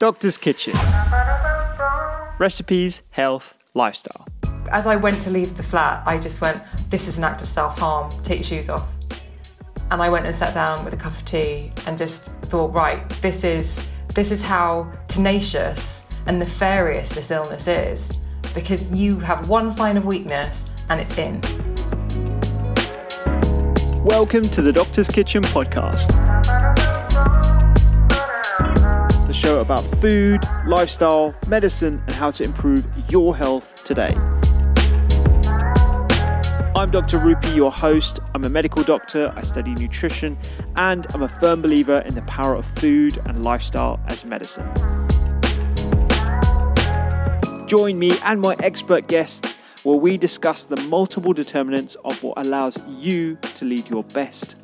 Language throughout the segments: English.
Doctor's Kitchen Recipes, Health, Lifestyle. As I went to leave the flat, I just went, This is an act of self harm, take your shoes off. And I went and sat down with a cup of tea and just thought, right, this is this is how tenacious and nefarious this illness is. Because you have one sign of weakness and it's in. Welcome to the Doctor's Kitchen podcast. Show about food, lifestyle, medicine, and how to improve your health today. I'm Dr. Rupy, your host. I'm a medical doctor, I study nutrition, and I'm a firm believer in the power of food and lifestyle as medicine. Join me and my expert guests where we discuss the multiple determinants of what allows you to lead your best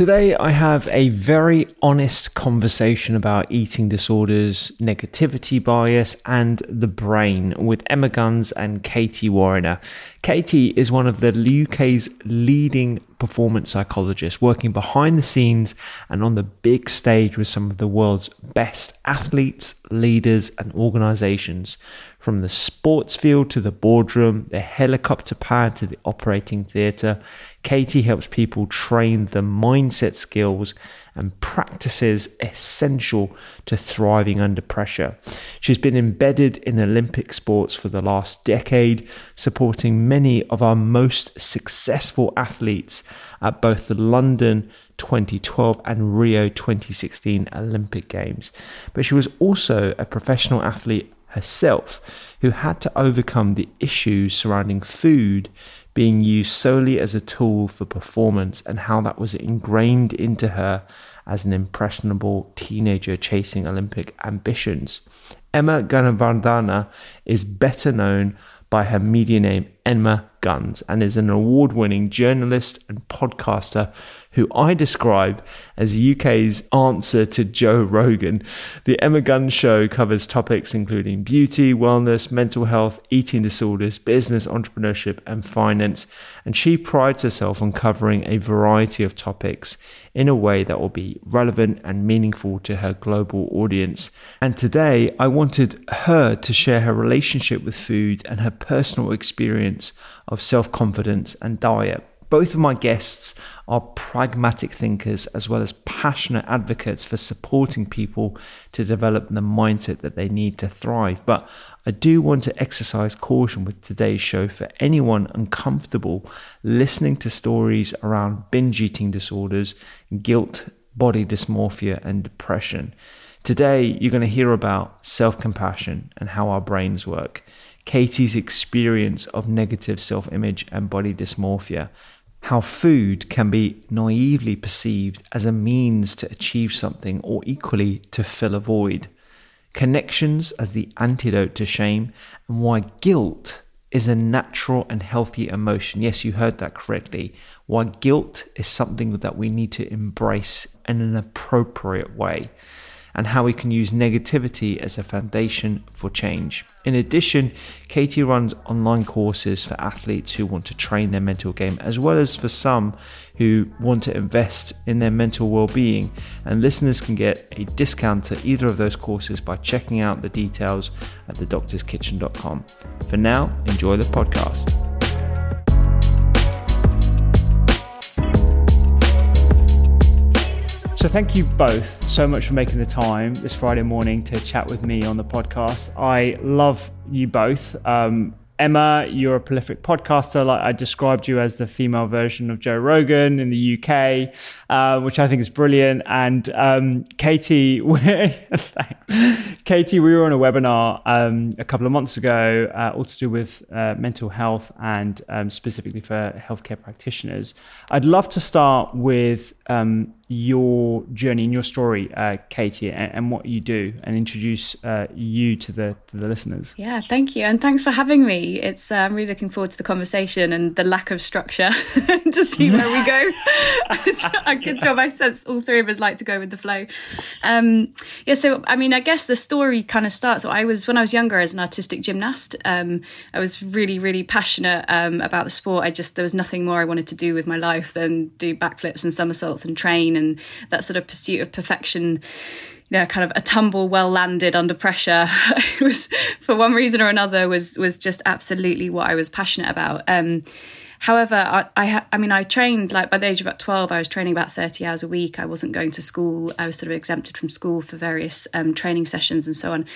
Today, I have a very honest conversation about eating disorders, negativity bias, and the brain with Emma Guns and Katie Warriner. Katie is one of the UK's leading performance psychologists, working behind the scenes and on the big stage with some of the world's best athletes, leaders, and organizations. From the sports field to the boardroom, the helicopter pad to the operating theatre, Katie helps people train the mindset skills and practices essential to thriving under pressure. She's been embedded in Olympic sports for the last decade, supporting many of our most successful athletes at both the London 2012 and Rio 2016 Olympic Games. But she was also a professional athlete herself who had to overcome the issues surrounding food being used solely as a tool for performance and how that was ingrained into her as an impressionable teenager chasing Olympic ambitions. Emma Gunavardhana is better known by her media name Emma Guns and is an award winning journalist and podcaster who I describe as UK's answer to Joe Rogan. The Emma Guns show covers topics including beauty, wellness, mental health, eating disorders, business, entrepreneurship, and finance. And she prides herself on covering a variety of topics in a way that will be relevant and meaningful to her global audience. And today, I wanted her to share her relationship with food and her personal experience of self confidence and diet. Both of my guests are pragmatic thinkers as well as passionate advocates for supporting people to develop the mindset that they need to thrive. But I do want to exercise caution with today's show for anyone uncomfortable listening to stories around binge eating disorders, guilt, body dysmorphia, and depression. Today, you're going to hear about self compassion and how our brains work. Katie's experience of negative self image and body dysmorphia, how food can be naively perceived as a means to achieve something or equally to fill a void, connections as the antidote to shame, and why guilt is a natural and healthy emotion. Yes, you heard that correctly. Why guilt is something that we need to embrace in an appropriate way and how we can use negativity as a foundation for change. In addition, Katie runs online courses for athletes who want to train their mental game, as well as for some who want to invest in their mental well being. And listeners can get a discount to either of those courses by checking out the details at thedoctorskitchen.com. For now, enjoy the podcast. So, thank you both so much for making the time this Friday morning to chat with me on the podcast. I love you both. Um, Emma, you're a prolific podcaster. Like I described you as the female version of Joe Rogan in the UK, uh, which I think is brilliant. And um, Katie, Katie, we were on a webinar um, a couple of months ago, uh, all to do with uh, mental health and um, specifically for healthcare practitioners. I'd love to start with um, your journey and your story, uh, Katie, and, and, what you do, and introduce uh, you to the to the listeners. Yeah, thank you, and thanks for having me. It's uh, I'm really looking forward to the conversation and the lack of structure to see where we go. a good job. I sense all three of us like to go with the flow. Um, yeah, so I mean, I guess the story kind of starts. I was when I was younger as an artistic gymnast. Um, I was really, really passionate um, about the sport. I just there was nothing more I wanted to do with my life than do backflips and somersaults and train and that sort of pursuit of perfection you know, kind of a tumble well landed under pressure it was for one reason or another was was just absolutely what I was passionate about. Um, However, I, I, I, mean, I trained like by the age of about 12, I was training about 30 hours a week. I wasn't going to school. I was sort of exempted from school for various um, training sessions and so on.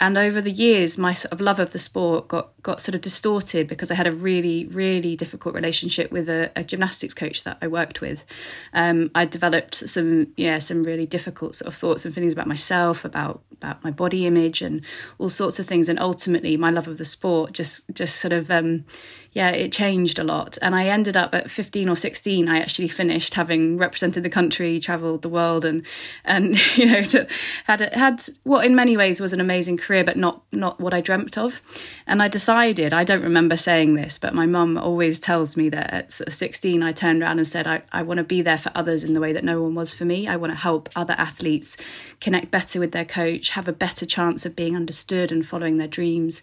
And over the years, my sort of love of the sport got, got sort of distorted because I had a really, really difficult relationship with a, a gymnastics coach that I worked with. Um, I developed some, yeah, some really difficult sort of thoughts and feelings about myself, about, about my body image and all sorts of things. And ultimately, my love of the sport just, just sort of, um, yeah, it changed a lot. And I ended up at 15 or 16, I actually finished having represented the country, traveled the world and, and, you know, to, had, had what in many ways was an amazing career, but not, not what I dreamt of. And I decided, I don't remember saying this, but my mum always tells me that at 16, I turned around and said, I, I want to be there for others in the way that no one was for me. I want to help other athletes connect better with their coach, have a better chance of being understood and following their dreams.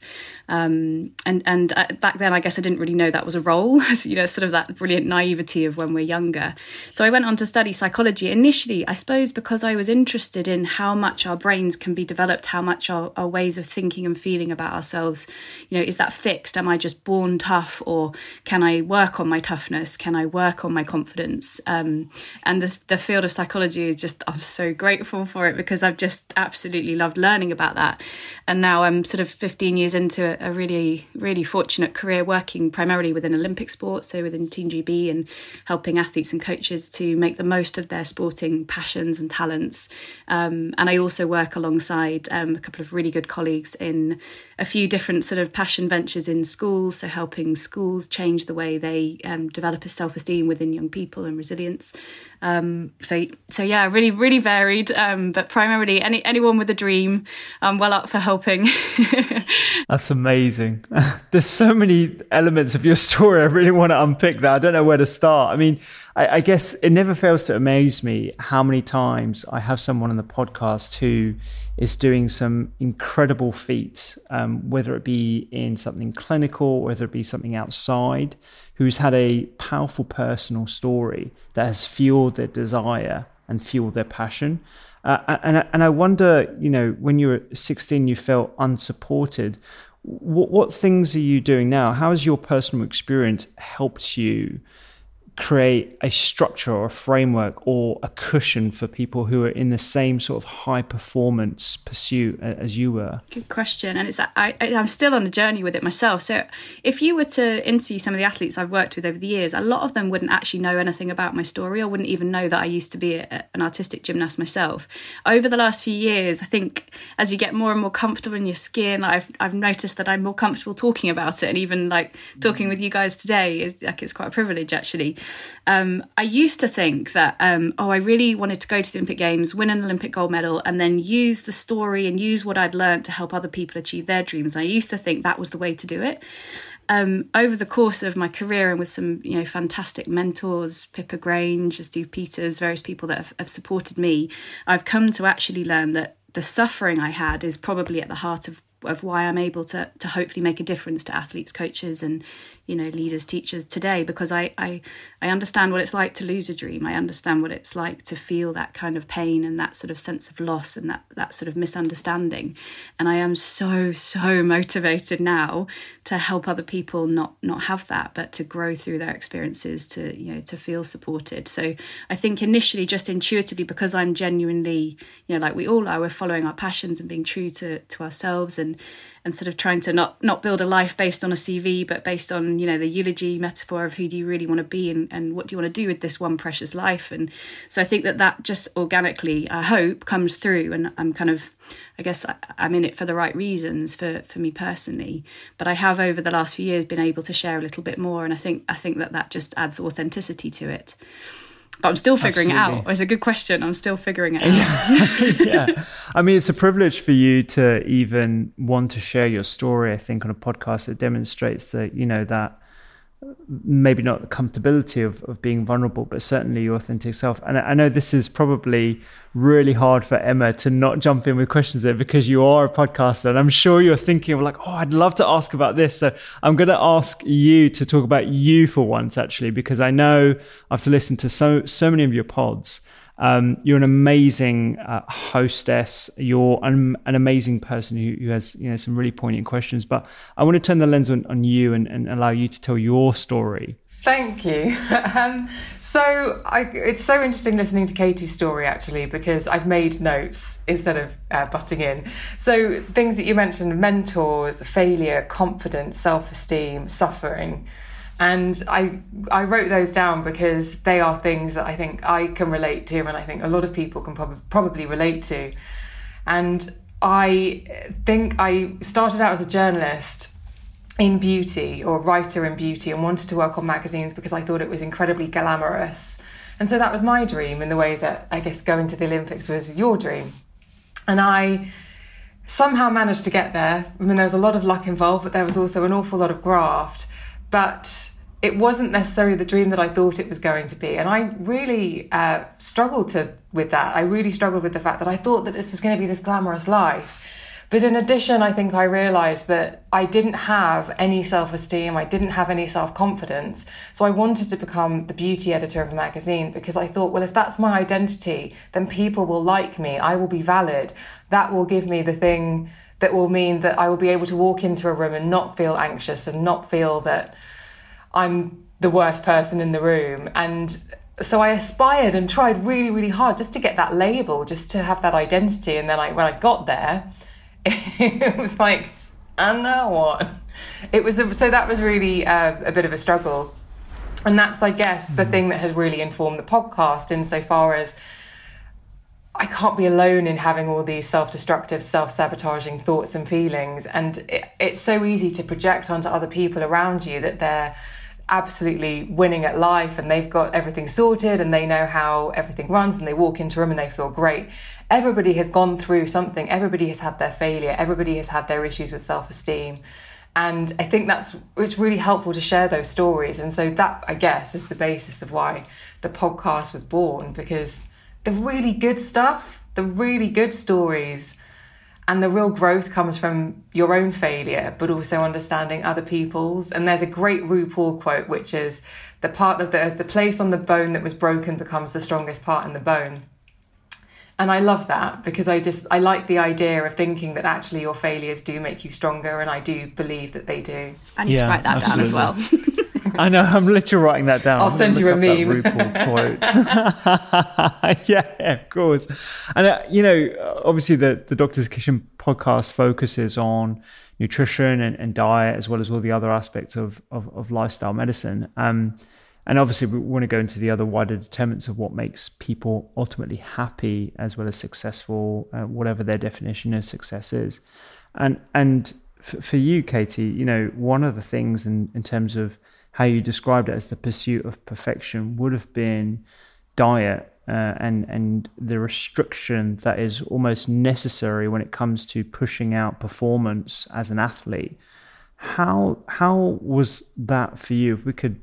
Um, and, and uh, back then, I guess I didn't really know that was a role, you know, sort of that brilliant naivety of when we're younger. So I went on to study psychology initially, I suppose, because I was interested in how much our brains can be developed, how much our, our ways of thinking and feeling about ourselves, you know, is that fixed? Am I just born tough or can I work on my toughness? Can I work on my confidence? Um, and the, the field of psychology is just, I'm so grateful for it because I've just absolutely loved learning about that. And now I'm sort of 15 years into a, a really, really fortunate career working primarily within Olympic sports, so within Team GB, and helping athletes and coaches to make the most of their sporting passions and talents. Um, and I also work alongside um, a couple of really good colleagues in a few different sort of passion ventures in schools, so helping schools change the way they um, develop a self esteem within young people and resilience. Um, so, so yeah, really, really varied, um, but primarily any anyone with a dream, I'm well up for helping. That's amazing. There's so many elements of your story. I really want to unpick that. I don't know where to start. I mean, I, I guess it never fails to amaze me how many times I have someone on the podcast who is doing some incredible feats, um, whether it be in something clinical, whether it be something outside, who's had a powerful personal story that has fueled their desire and fueled their passion. Uh, and, and I wonder, you know, when you were 16, you felt unsupported. What, what things are you doing now? How has your personal experience helped you create a structure or a framework or a cushion for people who are in the same sort of high performance pursuit as you were? Good question. And it's I, I'm still on a journey with it myself. So if you were to interview some of the athletes I've worked with over the years, a lot of them wouldn't actually know anything about my story or wouldn't even know that I used to be a, an artistic gymnast myself. Over the last few years, I think as you get more and more comfortable in your skin, I've I've noticed that I'm more comfortable talking about it, and even like talking mm. with you guys today is like it's quite a privilege actually. Um, I used to think that, um, oh, I really wanted to go to the Olympic Games, win an Olympic gold medal, and then use the story and use what I'd learned to help other people achieve their dreams. I used to think that was the way to do it. Um, over the course of my career and with some you know fantastic mentors pippa grange steve peters various people that have, have supported me i've come to actually learn that the suffering i had is probably at the heart of of why I'm able to to hopefully make a difference to athletes, coaches, and you know leaders teachers today because I, I i understand what it's like to lose a dream. I understand what it's like to feel that kind of pain and that sort of sense of loss and that that sort of misunderstanding. And i am so so motivated now to help other people not not have that but to grow through their experiences to you know to feel supported. So i think initially just intuitively because i'm genuinely you know like we all are we're following our passions and being true to to ourselves and and sort of trying to not not build a life based on a CV, but based on you know the eulogy metaphor of who do you really want to be and, and what do you want to do with this one precious life. And so I think that that just organically, I hope, comes through. And I'm kind of, I guess, I'm in it for the right reasons for for me personally. But I have over the last few years been able to share a little bit more, and I think I think that that just adds authenticity to it but I'm still figuring Absolutely. it out. It's a good question. I'm still figuring it out. yeah. I mean, it's a privilege for you to even want to share your story, I think, on a podcast that demonstrates that, you know, that maybe not the comfortability of, of being vulnerable, but certainly your authentic self. And I know this is probably really hard for Emma to not jump in with questions there because you are a podcaster. And I'm sure you're thinking of like, oh, I'd love to ask about this. So I'm going to ask you to talk about you for once, actually, because I know after listening to so, so many of your pods, um, you're an amazing uh, hostess. You're an, an amazing person who, who, has you know some really poignant questions. But I want to turn the lens on, on you and, and allow you to tell your story. Thank you. Um, so I, it's so interesting listening to Katie's story actually because I've made notes instead of uh, butting in. So things that you mentioned: mentors, failure, confidence, self-esteem, suffering. And I I wrote those down because they are things that I think I can relate to, and I think a lot of people can prob- probably relate to. And I think I started out as a journalist in beauty or writer in beauty and wanted to work on magazines because I thought it was incredibly glamorous. And so that was my dream in the way that I guess going to the Olympics was your dream. And I somehow managed to get there. I mean, there was a lot of luck involved, but there was also an awful lot of graft. But it wasn't necessarily the dream that I thought it was going to be. And I really uh, struggled to with that. I really struggled with the fact that I thought that this was going to be this glamorous life. But in addition, I think I realized that I didn't have any self esteem, I didn't have any self confidence. So I wanted to become the beauty editor of a magazine because I thought, well, if that's my identity, then people will like me, I will be valid. That will give me the thing that will mean that I will be able to walk into a room and not feel anxious and not feel that I'm the worst person in the room. And so I aspired and tried really, really hard just to get that label, just to have that identity. And then I, when I got there, it was like, and now what? It was a, so that was really uh, a bit of a struggle, and that's I guess the mm-hmm. thing that has really informed the podcast insofar as I can't be alone in having all these self-destructive, self-sabotaging thoughts and feelings, and it, it's so easy to project onto other people around you that they're absolutely winning at life and they've got everything sorted and they know how everything runs and they walk into a room and they feel great. Everybody has gone through something, everybody has had their failure, everybody has had their issues with self esteem. And I think that's it's really helpful to share those stories. And so that I guess is the basis of why the podcast was born because the really good stuff, the really good stories, and the real growth comes from your own failure, but also understanding other people's. And there's a great RuPaul quote, which is the part of the, the place on the bone that was broken becomes the strongest part in the bone. And I love that because I just, I like the idea of thinking that actually your failures do make you stronger. And I do believe that they do. I need yeah, to write that absolutely. down as well. I know. I'm literally writing that down. I'll send you a meme. quote. yeah, of course. And uh, you know, obviously, the the Doctor's Kitchen podcast focuses on nutrition and, and, diet as well as all the other aspects of of, of lifestyle medicine. Um, and obviously, we want to go into the other wider determinants of what makes people ultimately happy as well as successful, uh, whatever their definition of success is. And and for, for you, Katie, you know, one of the things in in terms of how you described it as the pursuit of perfection would have been diet uh, and and the restriction that is almost necessary when it comes to pushing out performance as an athlete. How how was that for you? If we could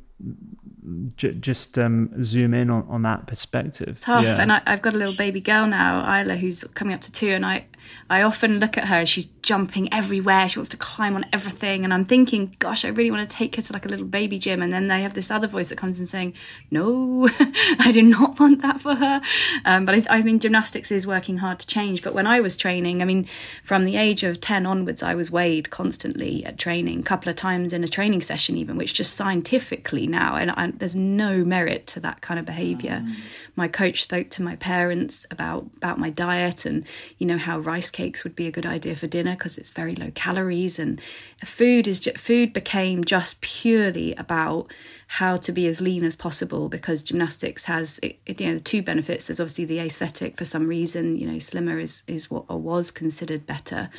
j- just um, zoom in on, on that perspective. Tough, yeah. and I, have got a little baby girl now, Isla, who's coming up to two, and I I often look at her she's jumping everywhere. She wants to climb on everything. And I'm thinking, gosh, I really want to take her to like a little baby gym. And then they have this other voice that comes in saying, no, I do not want that for her. Um, but I, I mean, gymnastics is working hard to change. But when I was training, I mean, from the age of 10 onwards, I was weighed constantly at training, a couple of times in a training session, even, which just scientifically now, and I, there's no merit to that kind of behavior. Mm. My coach spoke to my parents about, about my diet and, you know, how rice cakes would be a good idea for dinner because it's very low calories and food is just, food became just purely about how to be as lean as possible because gymnastics has you know two benefits. There's obviously the aesthetic for some reason you know slimmer is is what or was considered better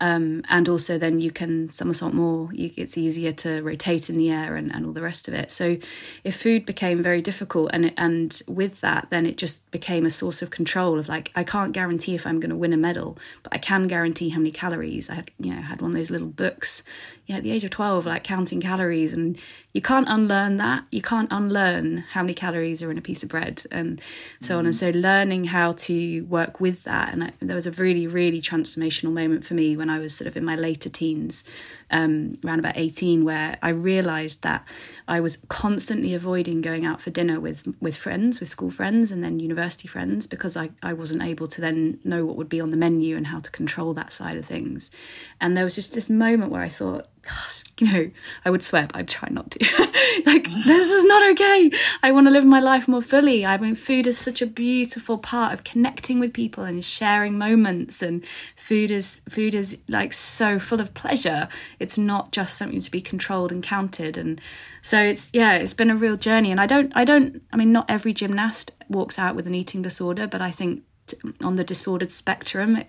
um, and also then you can somersault more you, it's easier to rotate in the air and, and all the rest of it so if food became very difficult and and with that then it just became a source of control of like I can't guarantee if I'm going to win a medal but I can guarantee how many calories I had you know had one of those little books yeah, at the age of 12, like counting calories. And you can't unlearn that. You can't unlearn how many calories are in a piece of bread and so mm on. And mm. so learning how to work with that. And I, there was a really, really transformational moment for me when I was sort of in my later teens um, around about 18 where I realized that I was constantly avoiding going out for dinner with with friends, with school friends and then university friends because I, I wasn't able to then know what would be on the menu and how to control that side of things. And there was just this moment where I thought, you know, I would swear, but I'd try not to. like, this is not okay. I want to live my life more fully. I mean, food is such a beautiful part of connecting with people and sharing moments. And food is food is like so full of pleasure. It's not just something to be controlled and counted. And so it's yeah, it's been a real journey. And I don't, I don't, I mean, not every gymnast walks out with an eating disorder, but I think on the disordered spectrum.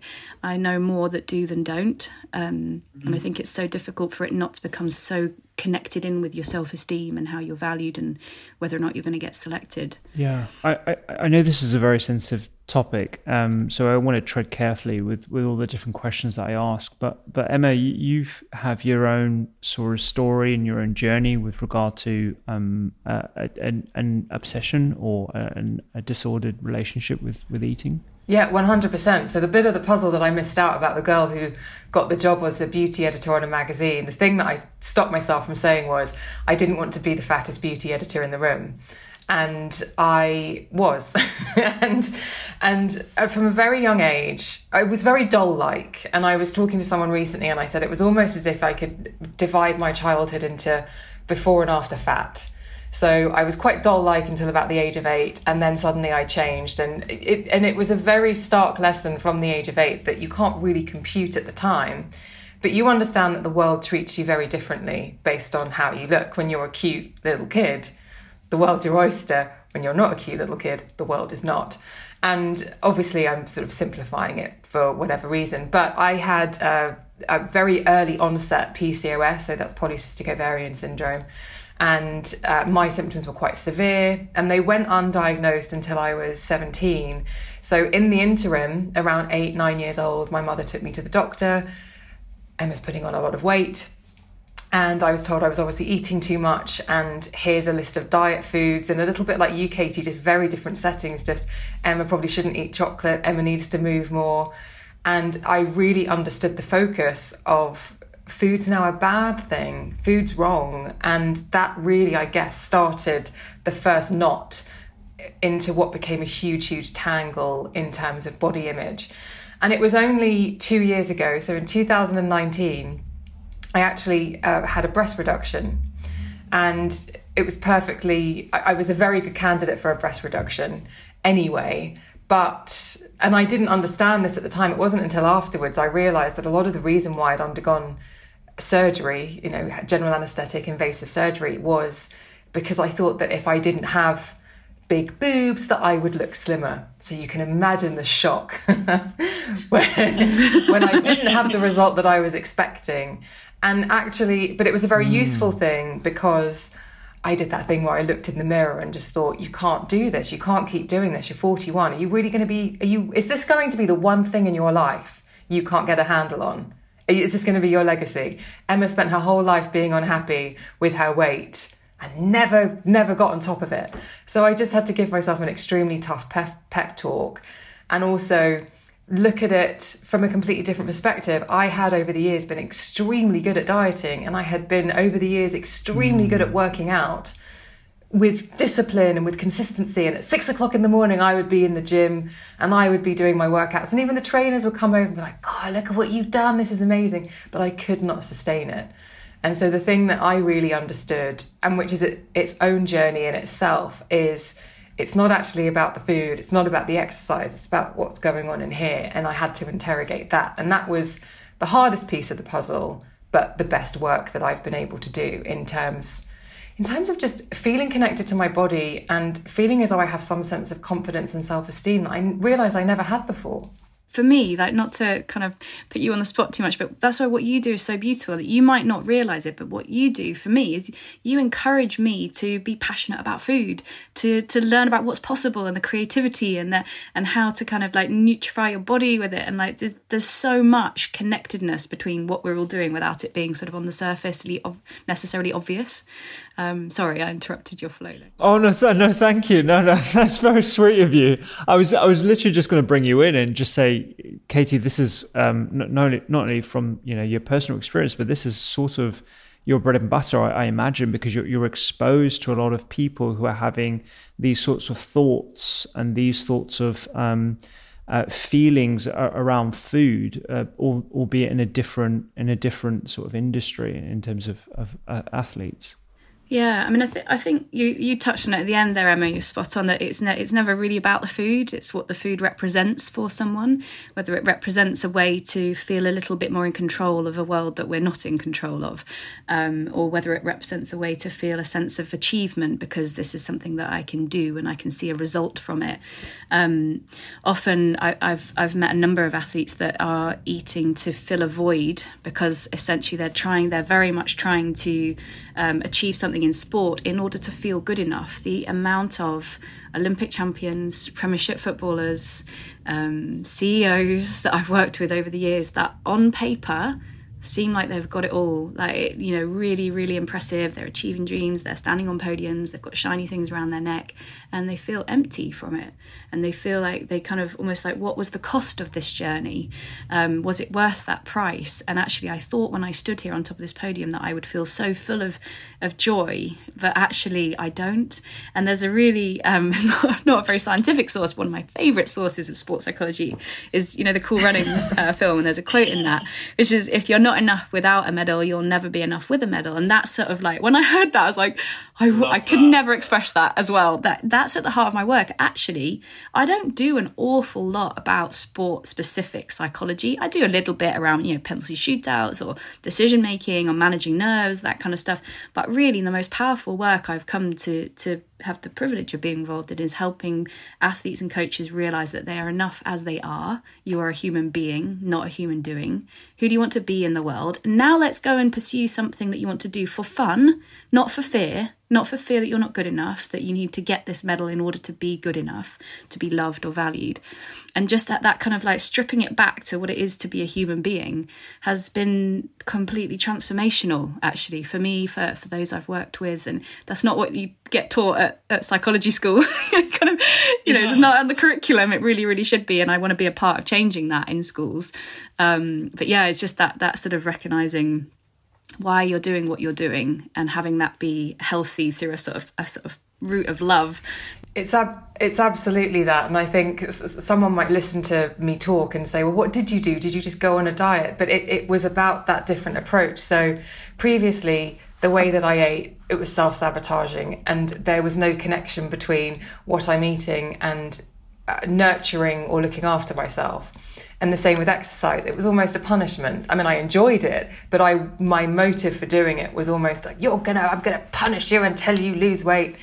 I know more that do than don't. Um, mm-hmm. And I mm. think it's so difficult for it not to become so connected in with your self esteem and how you're valued and whether or not you're going to get selected. Yeah, I, I, I know this is a very sensitive topic, um, so I want to tread carefully with, with all the different questions that I ask. But but Emma, you have your own sort of story and your own journey with regard to um, uh, an, an obsession or a, a disordered relationship with, with eating. Yeah, 100%. So the bit of the puzzle that I missed out about the girl who got the job as a beauty editor on a magazine, the thing that I stopped myself from saying was I didn't want to be the fattest beauty editor in the room. And I was. and and uh, from a very young age, I was very doll like. And I was talking to someone recently and I said it was almost as if I could divide my childhood into before and after fat so I was quite doll like until about the age of eight, and then suddenly I changed. And it, and it was a very stark lesson from the age of eight that you can't really compute at the time. But you understand that the world treats you very differently based on how you look. When you're a cute little kid, the world's your oyster. When you're not a cute little kid, the world is not. And obviously, I'm sort of simplifying it for whatever reason. But I had a, a very early onset PCOS, so that's polycystic ovarian syndrome and uh, my symptoms were quite severe and they went undiagnosed until I was 17. So, in the interim, around eight, nine years old, my mother took me to the doctor. Emma's putting on a lot of weight. And I was told I was obviously eating too much. And here's a list of diet foods, and a little bit like you, Katie, just very different settings. Just Emma probably shouldn't eat chocolate, Emma needs to move more. And I really understood the focus of food's now a bad thing, food's wrong. And that really, I guess, started the first knot into what became a huge, huge tangle in terms of body image. And it was only two years ago, so in 2019, I actually uh, had a breast reduction. And it was perfectly, I, I was a very good candidate for a breast reduction anyway. But, and I didn't understand this at the time, it wasn't until afterwards I realized that a lot of the reason why I'd undergone surgery, you know, general anesthetic, invasive surgery, was because I thought that if I didn't have big boobs that I would look slimmer. So you can imagine the shock when, when I didn't have the result that I was expecting. And actually, but it was a very mm. useful thing because I did that thing where I looked in the mirror and just thought, you can't do this. You can't keep doing this. You're 41. Are you really going to be, are you, is this going to be the one thing in your life you can't get a handle on? Is this going to be your legacy? Emma spent her whole life being unhappy with her weight and never, never got on top of it. So I just had to give myself an extremely tough pep, pep talk and also look at it from a completely different perspective. I had over the years been extremely good at dieting, and I had been over the years extremely mm. good at working out with discipline and with consistency. And at six o'clock in the morning, I would be in the gym and I would be doing my workouts. And even the trainers would come over and be like, God, look at what you've done. This is amazing. But I could not sustain it. And so the thing that I really understood, and which is its own journey in itself, is it's not actually about the food, it's not about the exercise, it's about what's going on in here. And I had to interrogate that. And that was the hardest piece of the puzzle, but the best work that I've been able to do in terms in terms of just feeling connected to my body and feeling as though I have some sense of confidence and self esteem that I realize I never had before for me, like not to kind of put you on the spot too much, but that's why what you do is so beautiful that you might not realize it, but what you do for me is you encourage me to be passionate about food, to to learn about what's possible and the creativity and the and how to kind of like nutrify your body with it. And like there's, there's so much connectedness between what we're all doing without it being sort of on the surface necessarily obvious. Um, sorry, I interrupted your flow. Oh no, th- no, thank you. No, no, that's very sweet of you. I was, I was literally just going to bring you in and just say, Katie, this is um, not, only, not only from you know your personal experience, but this is sort of your bread and butter, I, I imagine, because you're, you're exposed to a lot of people who are having these sorts of thoughts and these sorts of um, uh, feelings around food, uh, albeit in a different in a different sort of industry in terms of, of uh, athletes. Yeah, I mean, I, th- I think you, you touched on it at the end there, Emma. You're spot on that it's ne- it's never really about the food. It's what the food represents for someone, whether it represents a way to feel a little bit more in control of a world that we're not in control of, um, or whether it represents a way to feel a sense of achievement because this is something that I can do and I can see a result from it. Um, often, I, I've I've met a number of athletes that are eating to fill a void because essentially they're trying, they're very much trying to um, achieve something in sport in order to feel good enough. The amount of Olympic champions, Premiership footballers, um, CEOs that I've worked with over the years that on paper seem like they've got it all. Like you know really really impressive. They're achieving dreams. They're standing on podiums. They've got shiny things around their neck and they feel empty from it. And they feel like they kind of almost like what was the cost of this journey? Um, was it worth that price? And actually i thought when i stood here on top of this podium that i would feel so full of of joy but actually i don't. And there's a really um, not, a very scientific source. But one of my favorite sources of sports psychology is you know the cool runnings uh, film and there's a quote in that which is if you're not enough without a medal you'll never be enough with a medal and that's sort of like when i heard that i was like i, I could that. never express that as well that that's at the heart of my work actually I don't do an awful lot about sport specific psychology. I do a little bit around, you know, penalty shootouts or decision making or managing nerves, that kind of stuff. But really, the most powerful work I've come to to have the privilege of being involved in is helping athletes and coaches realize that they are enough as they are. You are a human being, not a human doing. Who do you want to be in the world? Now let's go and pursue something that you want to do for fun, not for fear, not for fear that you're not good enough, that you need to get this medal in order to be good enough, to be loved or valued. And just that, that kind of like stripping it back to what it is to be a human being has been completely transformational, actually, for me, for, for those I've worked with. And that's not what you get taught at, at psychology school. kind of, you know, yeah. it's not on the curriculum. It really, really should be. And I want to be a part of changing that in schools. Um, but yeah, it's just that, that sort of recognizing why you're doing what you're doing and having that be healthy through a sort of a sort of root of love. It's ab- it's absolutely that. And i think someone might listen to me talk and say well what did you do? Did you just go on a diet? But it, it was about that different approach. So previously the way that i ate it was self-sabotaging. And there was no connection between what i'm eating and nurturing or looking after myself. And the same with exercise. It was almost a punishment. I mean i enjoyed it but i my motive for doing it was almost like you're gonna i'm gonna punish you until you lose weight.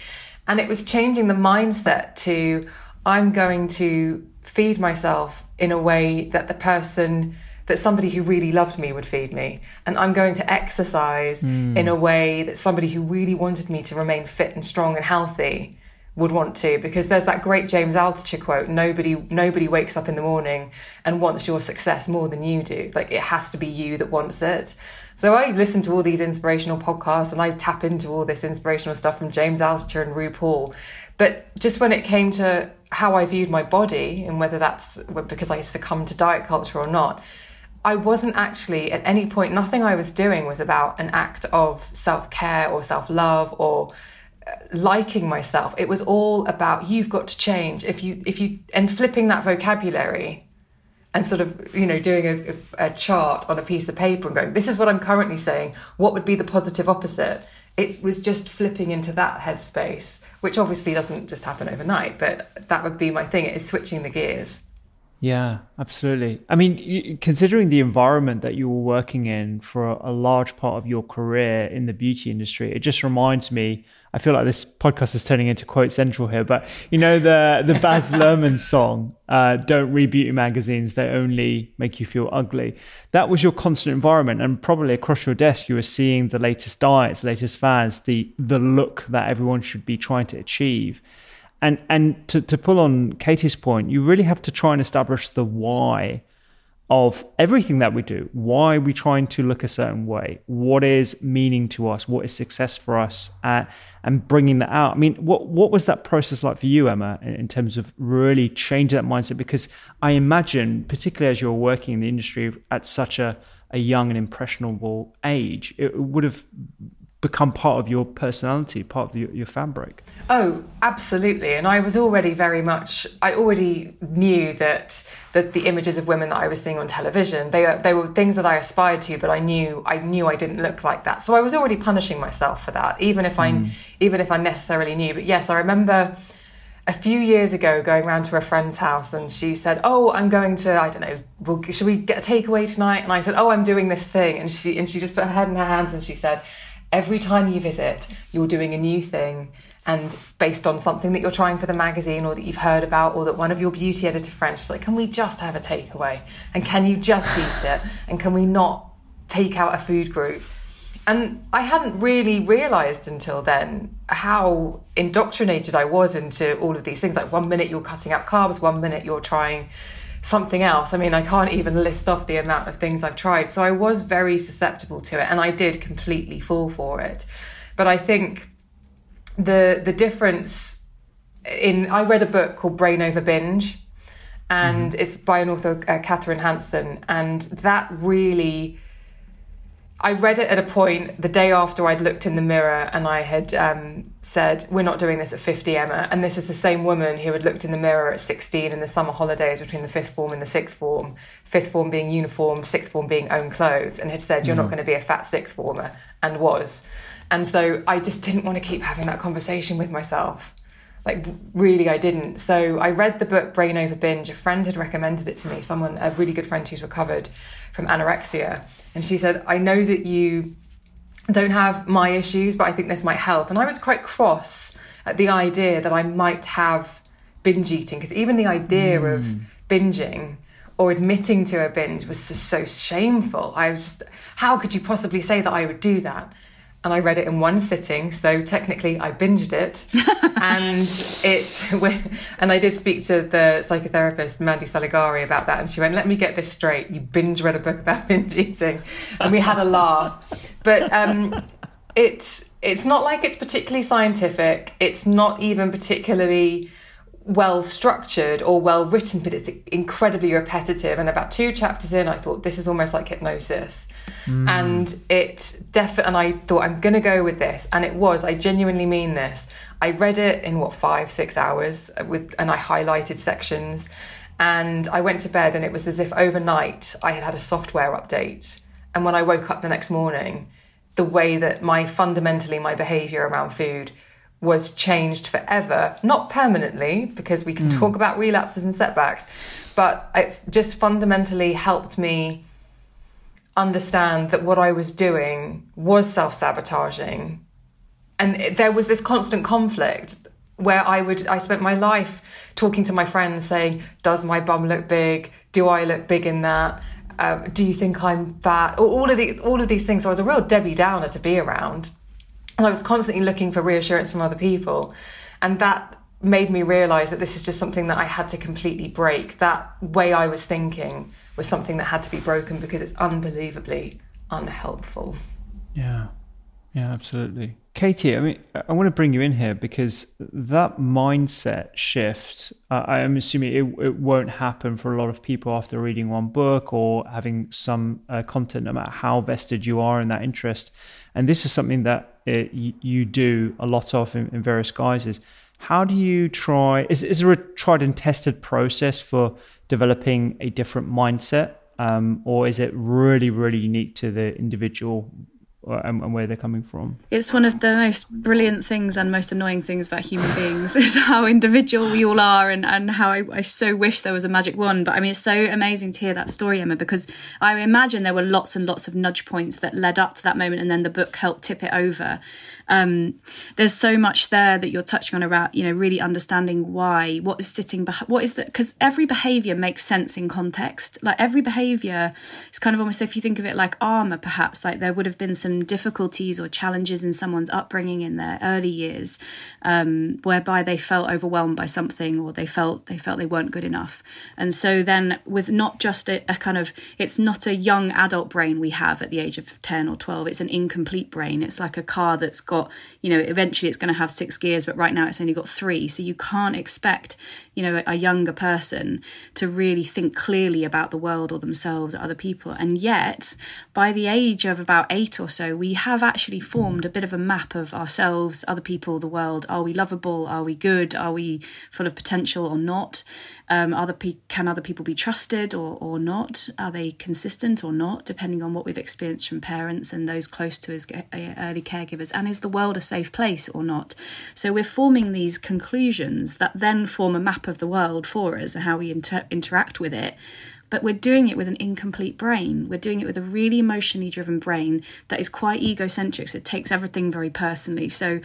And it was changing the mindset to i'm going to feed myself in a way that the person that somebody who really loved me would feed me. And i'm going to exercise mm. in a way that somebody who really wanted me to remain fit and strong and healthy would want to because there's that great James Altucher quote nobody nobody wakes up in the morning and wants your success more than you do. Like it has to be you that wants it. So I listen to all these inspirational podcasts and I tap into all this inspirational stuff from James Altucher and RuPaul. But just when it came to how I viewed my body and whether that's because I succumbed to diet culture or not I wasn't actually at any point nothing I was doing was about an act of self-care or self-love or liking myself. It was all about you've got to change. If you if you and flipping that vocabulary and sort of you know doing a, a, chart on a piece of paper and going this is what i'm currently saying. What would be the positive opposite? It was just flipping into that headspace which obviously doesn't just happen overnight but that would be my thing it is switching the gears. Yeah, absolutely. I mean, considering the environment that you were working in for a large part of your career in the beauty industry, it just reminds me I feel like this podcast is turning into quote central here, but you know the the Baz Luhrmann song, uh, "Don't read beauty magazines; they only make you feel ugly." That was your constant environment, and probably across your desk, you were seeing the latest diets, latest fads, the the look that everyone should be trying to achieve. And and to to pull on Katie's point, you really have to try and establish the why of everything that we do. Why are we trying to look a certain way? What is meaning to us? What is success for us? Uh, and bringing that out. I mean, what what was that process like for you, Emma, in, in terms of really changing that mindset? Because I imagine, particularly as you're working in the industry at such a a young and impressionable age, it would have become part of your personality, part of your, your fabric. Oh, absolutely. And I was already very much, I already knew that that the images of women that I was seeing on television, they, they were things that I aspired to, but I knew I knew I didn't look like that. So I was already punishing myself for that, even if I mm. even if I necessarily knew. But yes, I remember a few years ago going around to a friend's house and she said, "Oh, I'm going to I don't know, well, should we get a takeaway tonight?" And I said, "Oh, I'm doing this thing." And she and she just put her head in her hands and she said, every time you visit, you're doing a new thing and based on something that you're trying for the magazine or that you've heard about or that one of your beauty editor friends is like, can we just have a takeaway? And can you just eat it? And can we not take out a food group? And I hadn't really realized until then how indoctrinated I was into all of these things. Like one minute you're cutting out carbs, one minute you're trying something else. I mean, I can't even list off the amount of things I've tried. So I was very susceptible to it and I did completely fall for it. But I think the the difference in I read a book called Brain Over Binge and mm-hmm. it's by an author uh, Kathryn Hansen and that really I read it at a point the day after I'd looked in the mirror and I had um, said, We're not doing this at 50, Emma. And this is the same woman who had looked in the mirror at 16 in the summer holidays between the fifth form and the sixth form, fifth form being uniformed, sixth form being own clothes, and had said, You're mm. not going to be a fat sixth former, and was. And so I just didn't want to keep having that conversation with myself. Like, really, I didn't. So I read the book Brain Over Binge. A friend had recommended it to me, someone, a really good friend who's recovered from anorexia and she said, I know that you don't have my issues, but I think this might help. And I was quite cross at the idea that I might have binge eating, because even the idea mm. of binging or admitting to a binge was just so shameful. I was just, how could you possibly say that I would do that? And I read it in one sitting. So technically, I binged it, and it. And I did speak to the psychotherapist Mandy Saligari about that, and she went, "Let me get this straight. You binge read a book about binge eating," and we had a laugh. But um, it's it's not like it's particularly scientific. It's not even particularly well structured or well written, but it's incredibly repetitive. And about two chapters in, I thought this is almost like hypnosis. Mm. And it definitely, and I thought I'm going to go with this. And it was, I genuinely mean this. I read it in what, five, six hours with, and I highlighted sections. And I went to bed, and it was as if overnight I had had a software update. And when I woke up the next morning, the way that my fundamentally my behavior around food was changed forever, not permanently, because we can mm. talk about relapses and setbacks, but it just fundamentally helped me understand that what I was doing was self sabotaging. And it, there was this constant conflict where I would, I spent my life talking to my friends saying, Does my bum look big? Do I look big in that? Uh, do you think I'm fat? All of the, all of these things. So I was a real Debbie Downer to be around. And I was constantly looking for reassurance from other people. And that made me realize that this is just something that I had to completely break. That way I was thinking was something that had to be broken because it's unbelievably unhelpful. Yeah. Yeah, absolutely. Katie, I mean, I want to bring you in here because that mindset shift, uh, I am assuming it, it won't happen for a lot of people after reading one book or having some uh, content, no matter how vested you are in that interest. And this is something that uh, you, you, do a lot of in, in, various guises. How do you try? Is, is there a tried and tested process for developing a different mindset? Um, or is it really, really unique to the individual and, and, where they're coming from. It's one of the most brilliant things and most annoying things about human beings is how individual we all are and, and how I, I, so wish there was a magic wand. But I mean, it's so amazing to hear that story, Emma, because I imagine there were lots and lots of nudge points that led up to that moment and then the book helped tip it over um, there's so much there that you're touching on about you know really understanding why what is sitting behind what is that because every behavior makes sense in context. Like every behavior is kind of almost if you think of it like armor perhaps like there would have been some difficulties or challenges in someone's upbringing in their early years um, whereby they felt overwhelmed by something or they felt they felt they weren't good enough. And so then with not just a, a kind of it's not a young adult brain we have at the age of 10 or 12 it's an incomplete brain. It's like a car that's got got, you know, eventually it's going to have six gears, but right now it's only got three. So you can't expect, you know, a, a younger person to really think clearly about the world or themselves or other people. And yet, by the age of about eight or so, we have actually formed a bit of a map of ourselves, other people, the world. Are we lovable? Are we good? Are we full of potential or not? Um, other pe- can other people be trusted or, or not? Are they consistent or not, depending on what we've experienced from parents and those close to us, uh, early caregivers? And is the world a safe place or not? So we're forming these conclusions that then form a map of the world for us and how we inter- interact with it but we're doing it with an incomplete brain. We're doing it with a really emotionally driven brain that is quite egocentric, so it takes everything very personally. So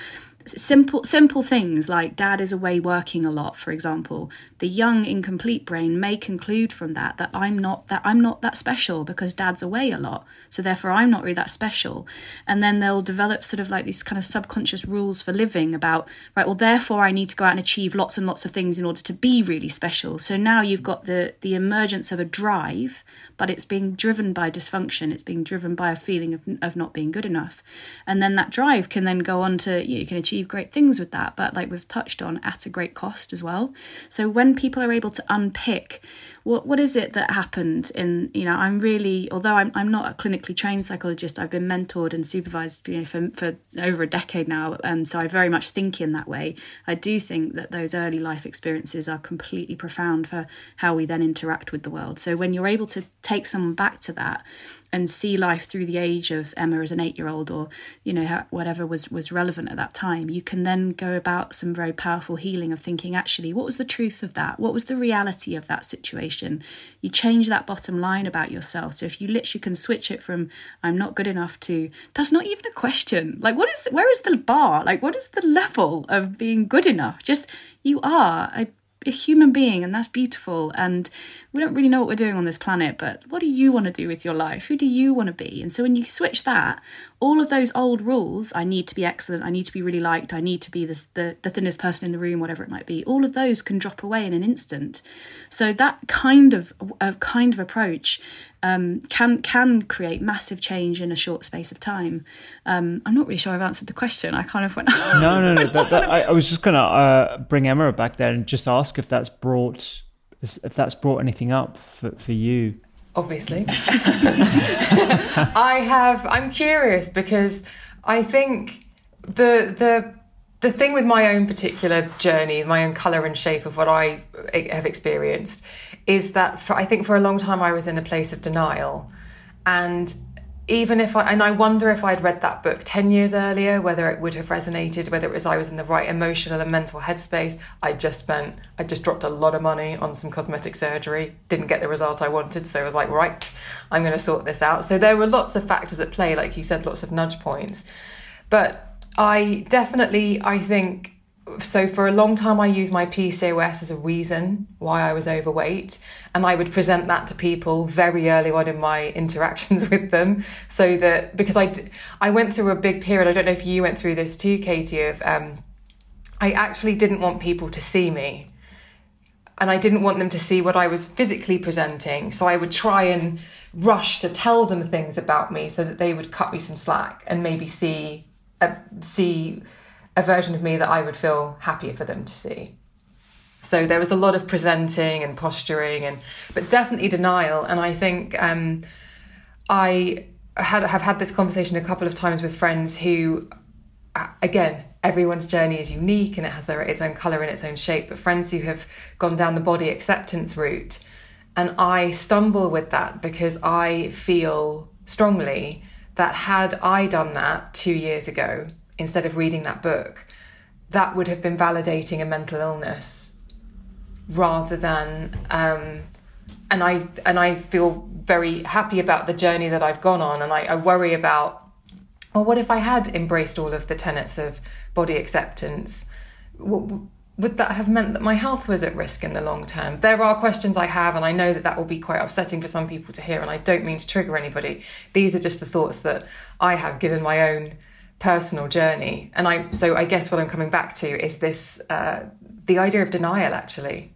simple simple things like dad is away working a lot for example. The young incomplete brain may conclude from that that i'm not that i'm not that special because dad's away a lot. So therefore i'm not really that special. And then they'll develop sort of like these kind of subconscious rules for living about right well therefore i need to go out and achieve lots and lots of things in order to be really special. So now you've got the the emergence of a drive but it's being driven by dysfunction. It's being driven by a feeling of, of not being good enough. And then that drive can then go on to you, know, you can achieve great things with that. But like we've touched on at a great cost as well. So when people are able to unpick what what is it that happened in you know i'm really although i'm, I'm not a clinically trained psychologist i've been mentored and supervised you know for, for over a decade now um, so i very much think in that way. I do think that those early life experiences are completely profound for how we then interact with the world. So when you're able to take someone back to that and see life through the age of Emma as an eight year old or you know whatever was was relevant at that time you can then go about some very powerful healing of thinking actually what was the truth of that? What was the reality of that situation? You change that bottom line about yourself. So if you literally can switch it from I'm not good enough to that's not even a question. Like what is where is the bar? Like what is the level of being good enough? Just you are a human being and that's beautiful and we don't really know what we're doing on this planet but what do you want to do with your life? Who do you want to be? And so when you switch that all of those old rules i need to be excellent i need to be really liked i need to be the, the, the thinnest person in the room whatever it might be all of those can drop away in an instant. So that kind of a kind of approach um, can can create massive change in a short space of time. Um, I'm not really sure I've answered the question. I kind of went. no, no, no. That, that, I, I, was just gonna uh, bring Emma back there and just ask if that's brought if that's brought anything up for, for you. Obviously, I have. I'm curious because I think the the the thing with my own particular journey, my own color and shape of what I have experienced is that for, I think for a long time I was in a place of denial. And even if I, and I wonder if I'd read that book 10 years earlier, whether it would have resonated, whether it was I was in the right emotional and mental headspace. I just spent, I just dropped a lot of money on some cosmetic surgery, didn't get the result I wanted. So I was like, right, I'm going to sort this out. So there were lots of factors at play, like you said, lots of nudge points. But I definitely, I think, so for a long time I used my PCOS as a reason why I was overweight and I would present that to people very early on in my interactions with them so that because I I went through a big period I don't know if you went through this too Katie of um I actually didn't want people to see me. And I didn't want them to see what I was physically presenting. So I would try and rush to tell them things about me so that they would cut me some slack and maybe see a, see a version of me that I would feel happier for them to see. So there was a lot of presenting and posturing, and but definitely denial. And I think um, I had have had this conversation a couple of times with friends who, again, everyone's journey is unique and it has their, its own color and its own shape. But friends who have gone down the body acceptance route, and I stumble with that because I feel strongly that had I done that two years ago instead of reading that book, that would have been validating a mental illness rather than. Um, and I and I feel very happy about the journey that I've gone on, and I, I worry about, well, what if I had embraced all of the tenets of body acceptance? would that have meant that my health was at risk in the long term? There are questions I have, and I know that that will be quite upsetting for some people to hear, and I don't mean to trigger anybody. These are just the thoughts that I have given my own personal journey. And I, so I guess what I'm coming back to is this uh, the idea of denial, actually,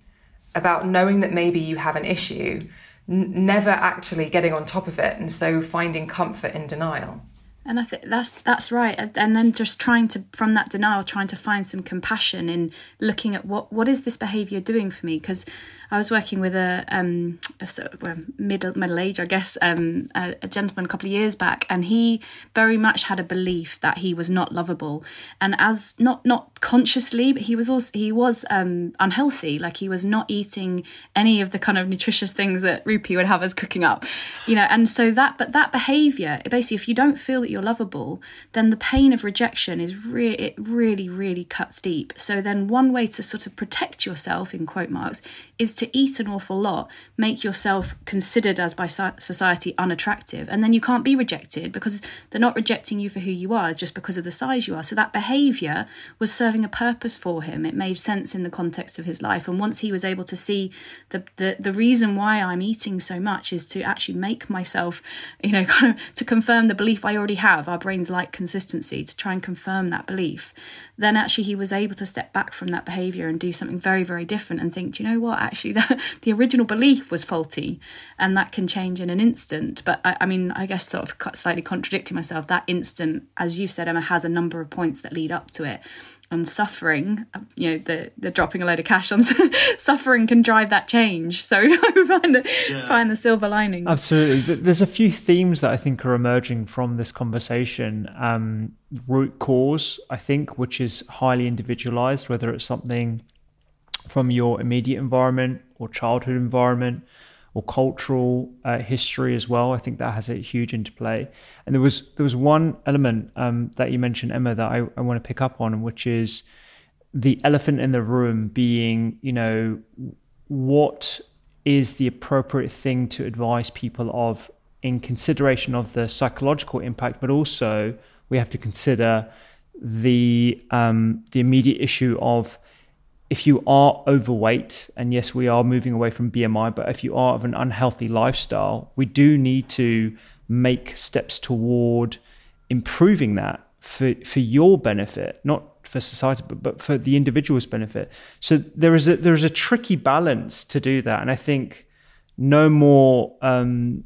about knowing that maybe you have an issue, n- never actually getting on top of it, and so finding comfort in denial. And I think that's that's right. And then just trying to from that denial, trying to find some compassion in looking at what what is this behaviour doing for me? Because I was working with a, um, a sort of middle middle age, I guess, um, a, a, gentleman a couple of years back, and he very much had a belief that he was not lovable, and as not not consciously, but he was also he was um, unhealthy. Like he was not eating any of the kind of nutritious things that Rupy would have us cooking up, you know. And so that, but that behaviour, basically, if you don't feel that you're lovable, then the pain of rejection is really it really really cuts deep. So then one way to sort of protect yourself in quote marks is to eat an awful lot, make yourself considered as by society unattractive, and then you can't be rejected because they're not rejecting you for who you are just because of the size you are. So that behavior was serving a purpose for him. It made sense in the context of his life. And once he was able to see the the, the reason why I'm eating so much is to actually make myself, you know, kind of to confirm the belief I already have. Our brains like consistency to try and confirm that belief. Then actually he was able to step back from that behavior and do something very, very different and think, do you know what? Actually, the, the original belief was faulty and that can change in an instant. But I, I mean, I guess sort of slightly contradicting myself, that instant, as you said, Emma, has a number of points that lead up to it. And suffering you know the the dropping a load of cash on suffering can drive that change. So find the yeah. find the silver lining. Absolutely. There's a few themes that i think are emerging from this conversation. Um, root cause i think which is highly individualized whether it's something from your immediate environment or childhood environment or cultural uh, history as well. I think that has a huge interplay. And there was there was one element um, that you mentioned, Emma, that I, I want to pick up on, which is the elephant in the room being, you know, what is the appropriate thing to advise people of in consideration of the psychological impact, but also we have to consider the um, the immediate issue of if you are overweight, and yes, we are moving away from BMI, but if you are of an unhealthy lifestyle, we do need to make steps toward improving that for, for your benefit, not for society, but, but for the individual's benefit. So there is a there is a tricky balance to do that, and I think no more um,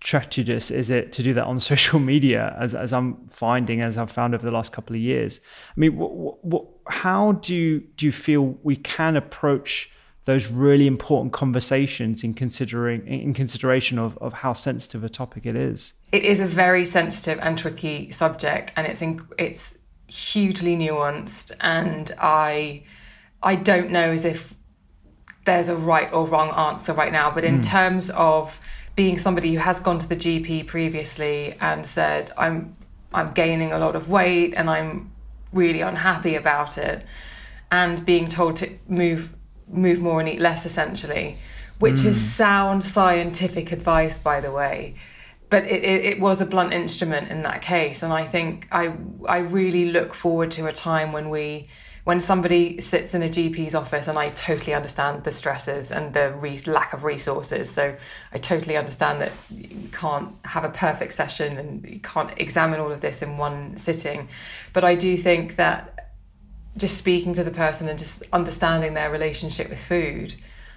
treacherous is it to do that on social media as, as i'm finding as i've found over the last couple of years i mean what, what, how do you, do you feel we can approach those really important conversations in considering in consideration of, of how sensitive a topic it is it is a very sensitive and tricky subject and it's in, it's hugely nuanced and i i don't know as if there's a right or wrong answer right now but in mm. terms of being somebody who has gone to the GP previously and said, I'm I'm gaining a lot of weight and I'm really unhappy about it, and being told to move move more and eat less essentially, which mm. is sound scientific advice, by the way. But it, it, it was a blunt instrument in that case, and I think I I really look forward to a time when we when somebody sits in a GP's office, and I totally understand the stresses and the re- lack of resources. So I totally understand that you can't have a perfect session and you can't examine all of this in one sitting. But I do think that just speaking to the person and just understanding their relationship with food.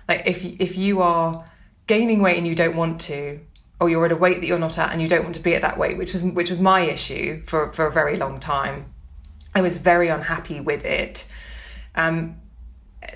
Like if if you are gaining weight and you don't want to, or you're at a weight that you're not at and you don't want to be at that weight, which was which was my issue for for a very long time. I was very unhappy with it. Um,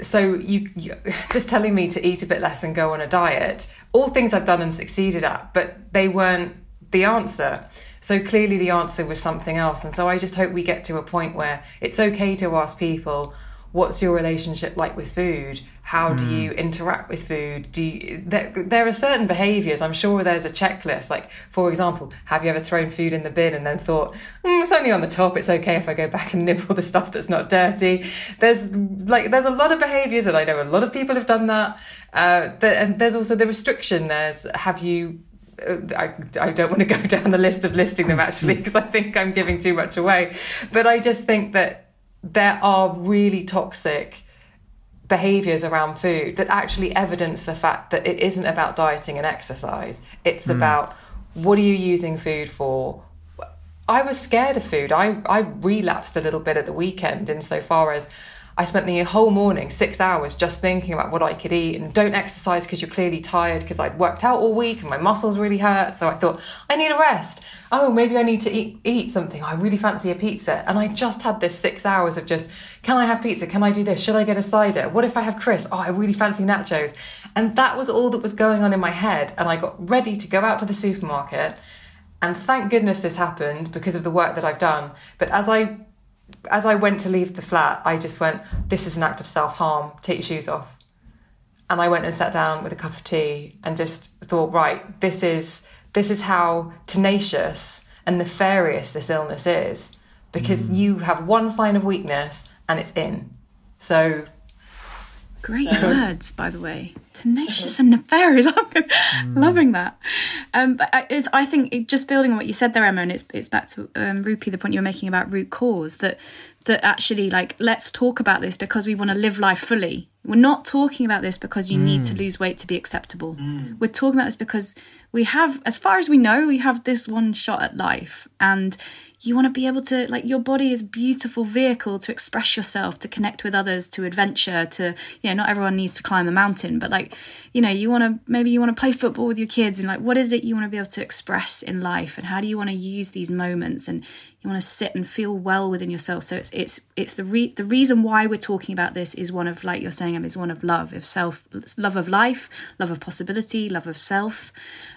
so you, you, just telling me to eat a bit less and go on a diet all things i've done and succeeded at but they weren't the answer. So clearly the answer was something else. And so i just hope we get to a point where it's okay to ask people what's your relationship like with food how do you hmm. interact with food do you, there, there are certain behaviors i'm sure there's a checklist like for example have you ever thrown food in the bin and then thought mm, it's only on the top it's okay if i go back and nibble the stuff that's not dirty there's like there's a lot of behaviors and i know a lot of people have done that uh, and there's also the restriction there's have you uh, I, I don't want to go down the list of listing them actually because I think I'm giving too much away. But I just think that there are really toxic behaviors around food that actually evidence the fact that it isn't about dieting and exercise. It's mm. about what are you using food for? I was scared of food. I, I relapsed a little bit at the weekend insofar as I spent the whole morning, six hours, just thinking about what I could eat and don't exercise because you're clearly tired because I'd worked out all week and my muscles really hurt. So I thought, I need a rest oh, maybe I need to eat, eat something. I really fancy a pizza. And I just had this six hours of just, can I have pizza? Can I do this? Should I get a cider? What if I have Chris? Oh, I really fancy nachos. And that was all that was going on in my head. And I got ready to go out to the supermarket. And thank goodness this happened because of the work that I've done. But as I as I went to leave the flat, I just went, this is an act of self-harm. Take your shoes off. And I went and sat down with a cup of tea and just thought, right, this is this is how tenacious and nefarious this illness is because mm. you have one sign of weakness and it's in. So great so. words, by the way. Tenacious and nefarious. I'm loving that. Um, but I, it, I think it, just building on what you said there, Emma, and it's it's back to um, Rupy, the point you're making about root cause. That that actually, like, let's talk about this because we want to live life fully. We're not talking about this because you mm. need to mm. lose weight to be acceptable. Mm. We're talking about this because we have, as far as we know, we have this one shot at life. And you want to be able to, like, your body is beautiful vehicle to express yourself, to connect with others, to adventure, to, you know, not everyone needs to climb a mountain, but like, you know, you want to, maybe you want to play football with your kids and like, what is it you want to be able to express in life? And how do you want to use these moments? And you want to sit and feel well within yourself so it's it's it's the re- the reason why we're talking about this is one of like you're saying is one of love of self love of life love of possibility love of self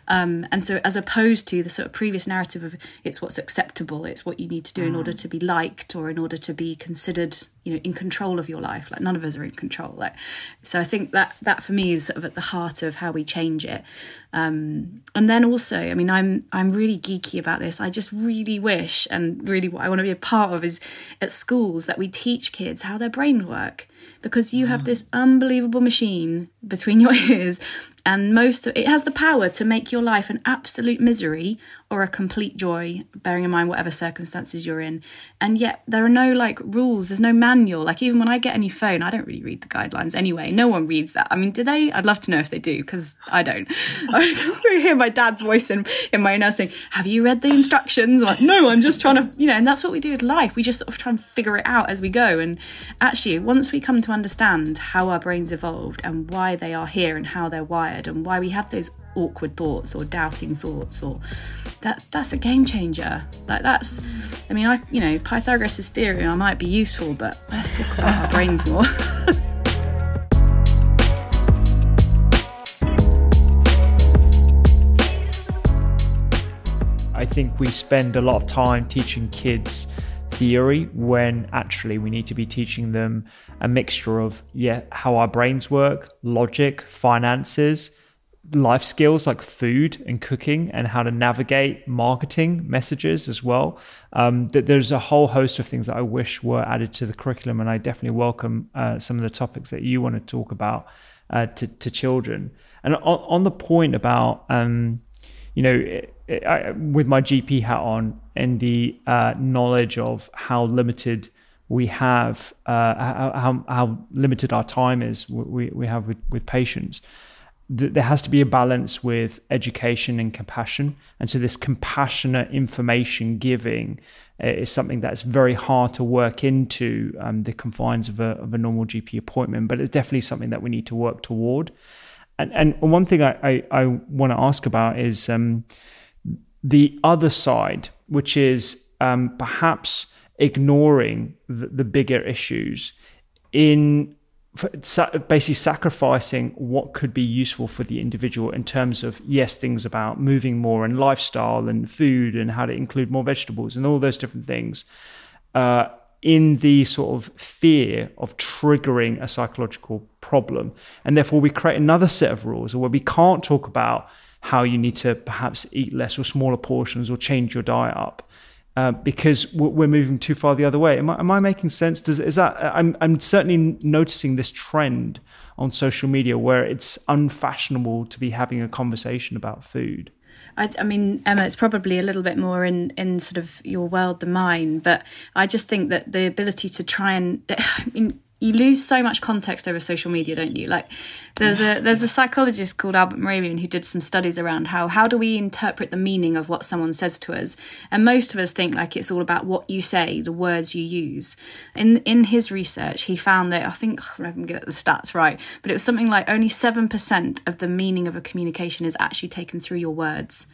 um, and so as opposed to the sort of previous narrative of it's what's acceptable it's what you need to do mm. in order to be liked or in order to be considered you know in control of your life. Like none of us are in control. Like so i think that that for me is sort of at the heart of how we change it. Um, and then also i mean i'm i'm really geeky about this. I just really wish and really what i want to be a part of is at schools that we teach kids how their brain work. Because you have mm. this unbelievable machine between your ears and most of it has the power to make your life an absolute misery or a complete joy bearing in mind whatever circumstances you're in. And yet there are no like rules. There's no manual. Like even when i get a new phone i don't really read the guidelines anyway. No one reads that. I mean do they? I'd love to know if they do because i don't. I hear my dad's voice in, in my ear saying have you read the instructions? I'm like no i'm just trying to you know and that's what we do with life. We just sort of try and figure it out as we go. And actually once we come to understand how our brains evolved and why they are here and how they're wired and why we have those awkward thoughts or doubting thoughts or that that's a game changer. Like that's i mean i you know pythagoras' theorem i might be useful but let's talk about our brains more. I think we spend a lot of time teaching kids theory when actually we need to be teaching them a mixture of yeah how our brains work logic finances life skills like food and cooking and how to navigate marketing messages as well. Um, that there's a whole host of things that I wish were added to the curriculum, and I definitely welcome uh, some of the topics that you want to talk about uh, to, to children. And on, on the point about, um, you know, it, it, I, with my GP hat on and the uh, knowledge of how limited we have, uh, how, how, how limited our time is, we, we have with, with patients th- there has to be a balance with education and compassion. And so, this compassionate information giving uh, is something that's very hard to work into um, the confines of a, of a normal GP appointment, but it's definitely something that we need to work toward. And, and one thing I, I, I want to ask about is um, the other side, which is um, perhaps ignoring the, the bigger issues in basically sacrificing what could be useful for the individual in terms of yes things about moving more and lifestyle and food and how to include more vegetables and all those different things uh, in the sort of fear of triggering a psychological problem. And therefore we create another set of rules where we can't talk about how you need to perhaps eat less or smaller portions or change your diet up uh, because we're moving too far the other way. Am I, am I making sense? Does is that I'm I'm certainly noticing this trend on social media where it's unfashionable to be having a conversation about food. I, I, mean, Emma, it's probably a little bit more in, in sort of your world than mine, but I just think that the ability to try and, I mean, you lose so much context over social media, don't you? Like there's a there's a psychologist called Albert Mehrabian who did some studies around how how do we interpret the meaning of what someone says to us, and most of us think like it's all about what you say, the words you use. In in his research, he found that I think I don't get the stats right, but it was something like only seven percent of the meaning of a communication is actually taken through your words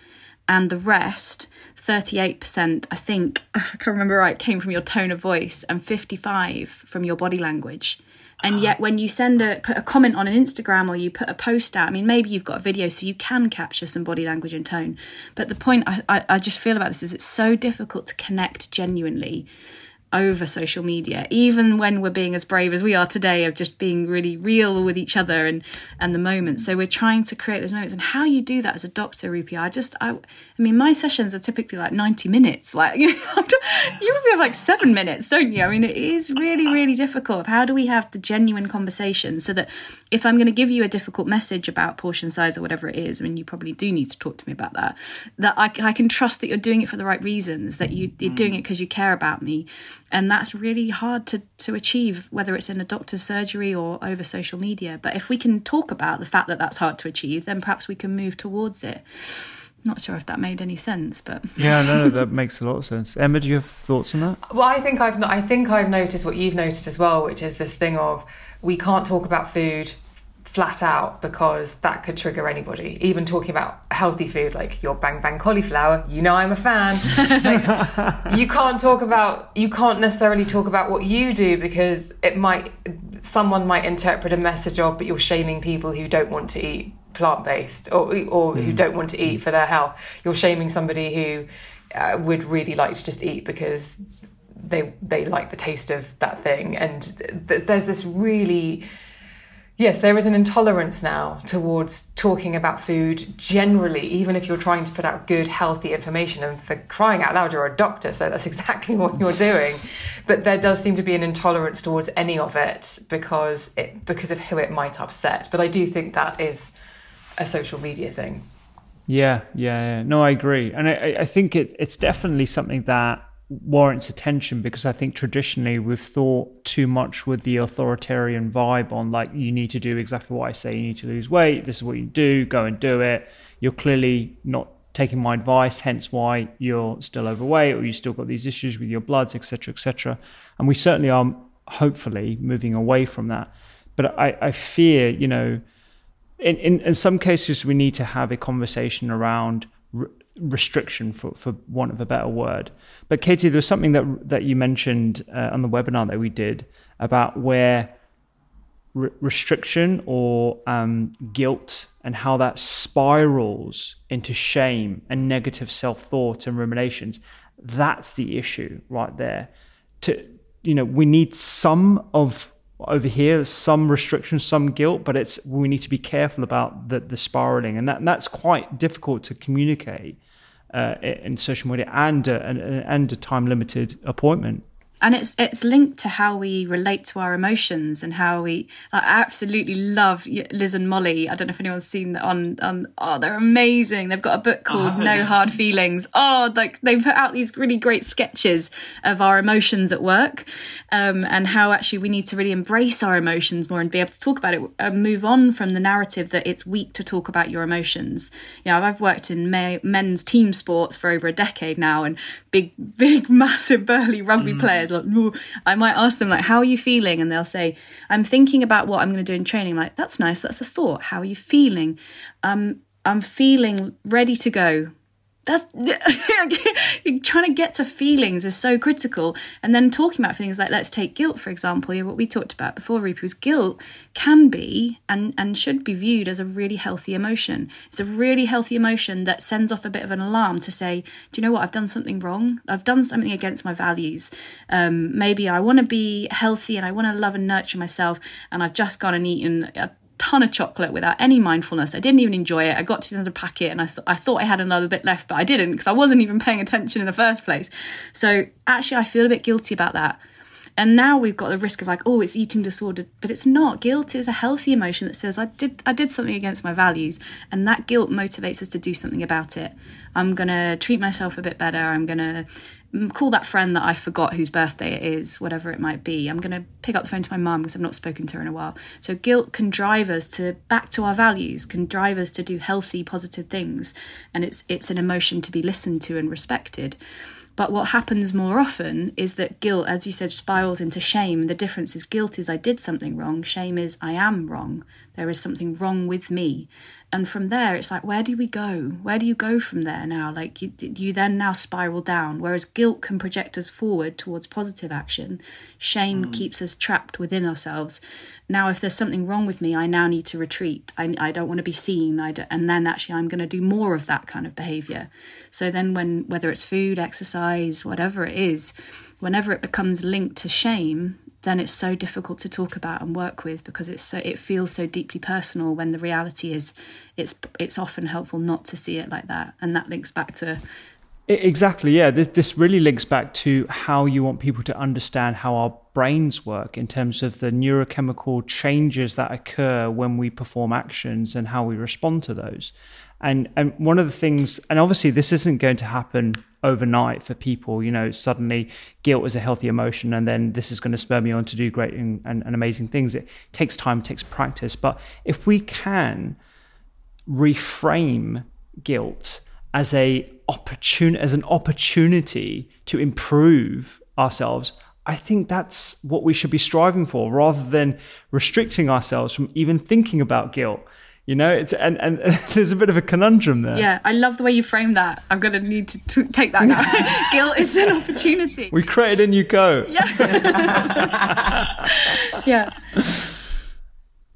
and the rest 38% i think i can't remember right came from your tone of voice and 55 from your body language. And yet when you send a put a comment on an instagram or you put a post out i mean maybe you've got a video so you can capture some body language and tone. But the point i, I, I just feel about this is it's so difficult to connect genuinely over social media, even when we're being as brave as we are today of just being really real with each other and and the moment. So we're trying to create those moments. And how you do that as a doctor, Rupy, I just I I mean my sessions are typically like 90 minutes. Like you have like seven minutes, don't you? I mean it is really, really difficult. How do we have the genuine conversation so that if I'm gonna give you a difficult message about portion size or whatever it is, I mean you probably do need to talk to me about that, that I, I can trust that you're doing it for the right reasons, that you, you're doing it because you care about me. And that's really hard to to achieve whether it's in a doctor's surgery or over social media. But if we can talk about the fact that that's hard to achieve then perhaps we can move towards it. Not sure if that made any sense but yeah no that makes a lot of sense. Emma do you have thoughts on that? Well i think i've i think i've noticed what you've noticed as well which is this thing of we can't talk about food flat out because that could trigger anybody. Even talking about healthy food like your bang bang cauliflower, you know I'm a fan. like, you can't talk about you can't necessarily talk about what you do because it might someone might interpret a message of but you're shaming people who don't want to eat plant based or or mm. who don't want to eat for their health. You're shaming somebody who uh, would really like to just eat because they they like the taste of that thing and th- there's this really Yes, there is an intolerance now towards talking about food generally, even if you're trying to put out good, healthy information. And for crying out loud, you're a doctor, so that's exactly what you're doing. But there does seem to be an intolerance towards any of it because it because of who it might upset. But I do think that is a social media thing. Yeah, yeah, yeah. No, I agree, and I, I think it, it's definitely something that warrants attention because I think traditionally we've thought too much with the authoritarian vibe on like you need to do exactly what I say, you need to lose weight, this is what you do, go and do it. You're clearly not taking my advice, hence why you're still overweight or you still got these issues with your bloods, etc., etc. And we certainly are hopefully moving away from that. But I, I fear, you know, in, in, in some cases we need to have a conversation around restriction for, for want of a better word. But Katie, there was something that that you mentioned uh, on the webinar that we did about where re- restriction or um, guilt and how that spirals into shame and negative self thought and ruminations. That's the issue right there. To you know, we need some of over here some restrictions some guilt but it's we need to be careful about the, the spiraling and that and that's quite difficult to communicate uh, in social media and, uh, and, and a time limited appointment. And it's it's linked to how we relate to our emotions and how we I absolutely love Liz and Mollie. I don't know if anyone's seen that on on oh they're amazing. They've got a book called oh, No Hard Feelings. Oh like they put out these really great sketches of our emotions at work um, and how actually we need to really embrace our emotions more and be able to talk about it and move on from the narrative that it's weak to talk about your emotions. You know I've worked in men's team sports for over a decade now and big big massive burly rugby mm. players I might ask them like, "How are you feeling?" And they'll say, "I'm thinking about what I'm going to do in training." I'm like, that's nice. That's a thought. How are you feeling? Um, I'm feeling ready to go that's trying to get to feelings is so critical. And then talking about feelings like let's take guilt for example what we talked about before Rupy was guilt can be and and should be viewed as a really healthy emotion. It's a really healthy emotion that sends off a bit of an alarm to say do you know what? I've done something wrong. I've done something against my values. Um, maybe I want to be healthy and I want to love and nurture myself and I've just gone and eaten a ton of chocolate without any mindfulness. I didn't even enjoy it. I got to another packet and I, th- I thought I had another bit left, but I didn't because I wasn't even paying attention in the first place. So actually, I feel a bit guilty about that. And now we've got the risk of like, oh, it's eating disorder, but it's not. Guilt is a healthy emotion that says I did I did something against my values, and that guilt motivates us to do something about it. I'm gonna treat myself a bit better. I'm gonna call that friend that I forgot whose birthday it is, whatever it might be. I'm going to pick up the phone to my mum because I've not spoken to her in a while. So guilt can drive us to back to our values, can drive us to do healthy, positive things, and it's it's an emotion to be listened to and respected. But what happens more often is that guilt, as you said, spirals into shame. The difference is guilt is I did something wrong, shame is I am wrong. There is something wrong with me and from there it's like where do we go? Where do you go from there now? Like you, you then now spiral down whereas guilt can project us forward towards positive action. Shame mm. keeps us trapped within ourselves. Now if there's something wrong with me i now need to retreat. I, I don't want to be seen. I and then actually i'm going to do more of that kind of behavior. So then when whether it's food exercise whatever it is whenever it becomes linked to shame then it's so difficult to talk about and work with because it's so it feels so deeply personal when the reality is it's it's often helpful not to see it like that. And that links back to exactly yeah. This, this really links back to how you want people to understand how our brains work in terms of the neurochemical changes that occur when we perform actions and how we respond to those and and one of the things and obviously this isn't going to happen overnight for people you know suddenly guilt is a healthy emotion and then this is going to spur me on to do great and, and, and amazing things. It takes time it takes practice. But if we can reframe guilt as a opportun- as an opportunity to improve ourselves I think that's what we should be striving for rather than restricting ourselves from even thinking about guilt you know it's and, and there's a bit of a conundrum there yeah i love the way you frame that i'm gonna need to t- take that now guilt is an opportunity we created a new code yeah yeah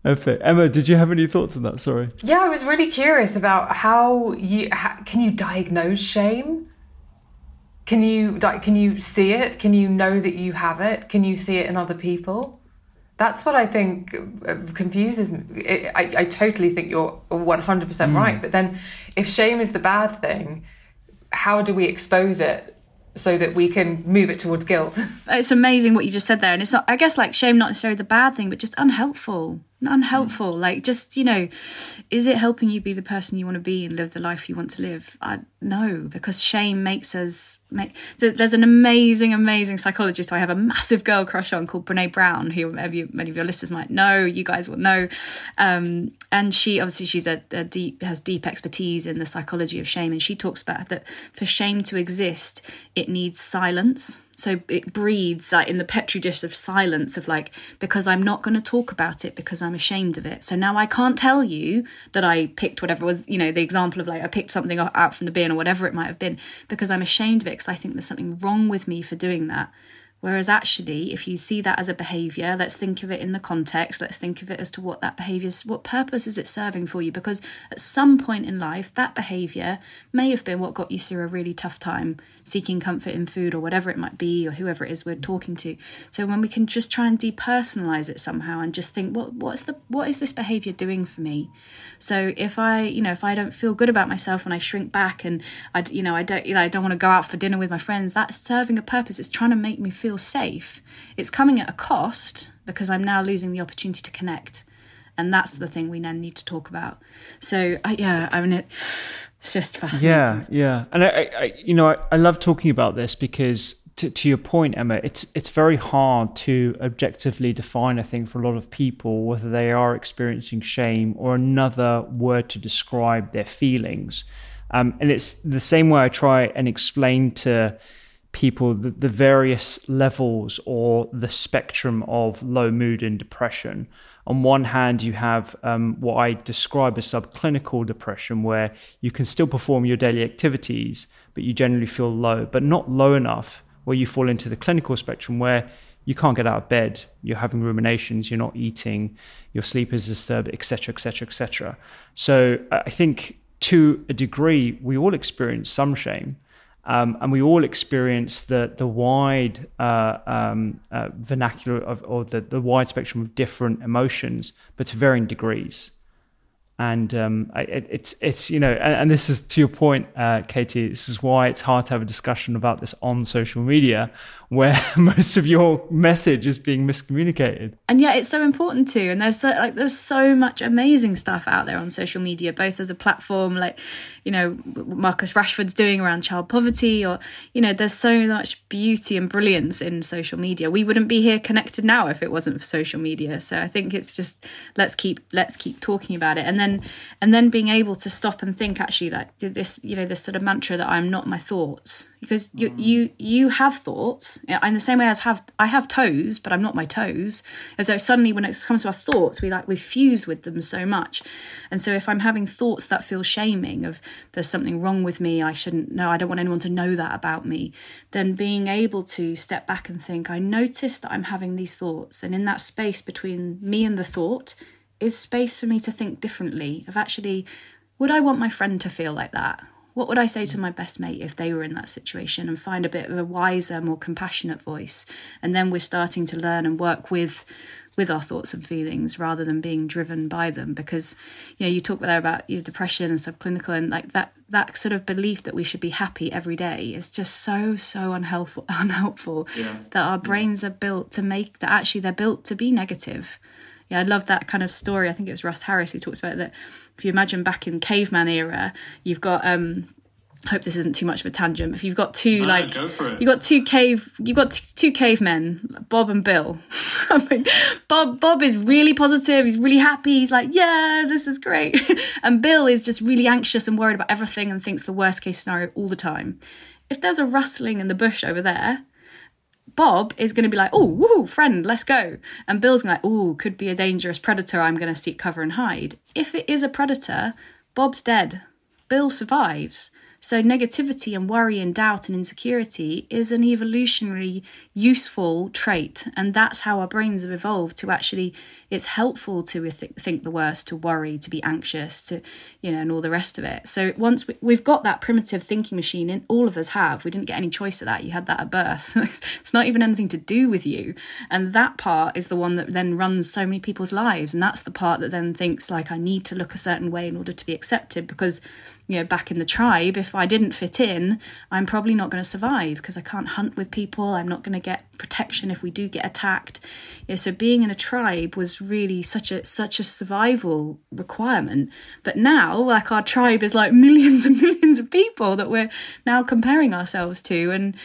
Perfect. Emma, did you have any thoughts on that? Sorry. Yeah, I was really curious about how you how, can you diagnose shame? Can you can you see it? Can you know that you have it? Can you see it in other people? That's what I think uh, confuses me. I, I totally think you're 100% mm. right. But then, if shame is the bad thing, how do we expose it so that we can move it towards guilt? It's amazing what you just said there. And it's not, I guess, like shame, not necessarily the bad thing, but just unhelpful unhelpful. Mm. like just you know is it helping you be the person you want to be and live the life you want to live? I no because shame makes us make there's an amazing amazing psychologist i have a massive girl crush on called brene brown who maybe many of your listeners might know you guys will know. Um, and she obviously she's a, a deep has deep expertise in the psychology of shame and she talks about that for shame to exist it needs silence so it breeds like in the petri dish of silence of like because i'm not going to talk about it because i'm ashamed of it so now i can't tell you that i picked whatever was you know the example of like i picked something out from the bin or whatever it might have been because i'm ashamed of it because i think there's something wrong with me for doing that Whereas actually, if you see that as a behavior, let's think of it in the context. Let's think of it as to what that behavior is, what purpose is it serving for you? Because at some point in life, that behavior may have been what got you through a really tough time, seeking comfort in food or whatever it might be, or whoever it is we're talking to. So when we can just try and depersonalize it somehow and just think, what what's the what is this behavior doing for me? So if I, you know, if I don't feel good about myself and I shrink back and I, you know, I don't, you know, I don't want to go out for dinner with my friends, that's serving a purpose. It's trying to make me feel safe. It's coming at a cost because I'm now losing the opportunity to connect. And that's the thing we now need to talk about. So, uh, yeah, I mean, it, it's just fascinating. Yeah, yeah. And I, I you know, I, I love talking about this because to, to your point, Emma, it's it's very hard to objectively define. I think for a lot of people whether they are experiencing shame or another word to describe their feelings, um, and it's the same way I try and explain to people the, the various levels or the spectrum of low mood and depression. On one hand, you have um, what I describe as subclinical depression, where you can still perform your daily activities, but you generally feel low, but not low enough where you fall into the clinical spectrum where you can't get out of bed, you're having ruminations, you're not eating, your sleep is disturbed, etc., etc., etc. So I think to a degree, we all experience some shame. Um, and we all experience the the wide uh, um, uh, vernacular of or the, the wide spectrum of different emotions, but to varying degrees and um, it, it's it's you know, and, and, this is to your point, uh, Katie. This is why it's hard to have a discussion about this on social media, where most of your message is being miscommunicated. And yet, it's so important too. And there's so, like there's so much amazing stuff out there on social media, both as a platform, like you know Marcus Rashford's doing around child poverty, or you know, there's so much beauty and brilliance in social media. We wouldn't be here connected now if it wasn't for social media. So I think it's just let's keep let's keep talking about it, and then and then being able to stop and think actually like this you know this sort of mantra that I'm not my thoughts because you mm. you you have thoughts in the same way as have I have toes, but I'm not my toes. As though suddenly when it comes to our thoughts, we like we fuse with them so much. And so if I'm having thoughts that feel shaming of there's something wrong with me, I shouldn't know, I don't want anyone to know that about me, then being able to step back and think, I noticed that I'm having these thoughts, and in that space between me and the thought is space for me to think differently of actually would I want my friend to feel like that? What would I say to my best mate if they were in that situation and find a bit of a wiser, more compassionate voice? And then we're starting to learn and work with with our thoughts and feelings rather than being driven by them because you know you talk there about your depression and subclinical and like that that sort of belief that we should be happy every day is just so so unhelpful unhelpful yeah. that our brains yeah. are built to make that actually they're built to be negative yeah, I love that kind of story. I think it was Russ Harris who talks about that. If you imagine back in caveman era, you've got um, I hope this isn't too much of a tangent. If you've got two no, like you've got two cave you've got t- two cavemen, Bob and Bill. I mean, Bob Bob is really positive. He's really happy. He's like, yeah, this is great. and Bill is just really anxious and worried about everything and thinks the worst case scenario all the time. If there's a rustling in the bush over there, Bob is going to be like, oh, woo, friend, let's go. And Bill's going like, oh, could be a dangerous predator. I'm going to seek cover and hide. If it is a predator, Bob's dead. Bill survives. So, negativity and worry and doubt and insecurity is an evolutionary useful trait. And that's how our brains have evolved to actually, it's helpful to think the worst, to worry, to be anxious, to, you know, and all the rest of it. So, once we, have got that primitive thinking machine, in all of us have, we didn't get any choice of that. You had that at birth. it's not even anything to do with you. And that part is the one that then runs so many people's lives. And that's the part that then thinks, like, I need to look a certain way in order to be accepted because you know back in the tribe if i didn't fit in i'm probably not going to survive because i can't hunt with people i'm not going to get protection if we do get attacked you know, so being in a tribe was really such a such a survival requirement but now like our tribe is like millions and millions of people that we're now comparing ourselves to and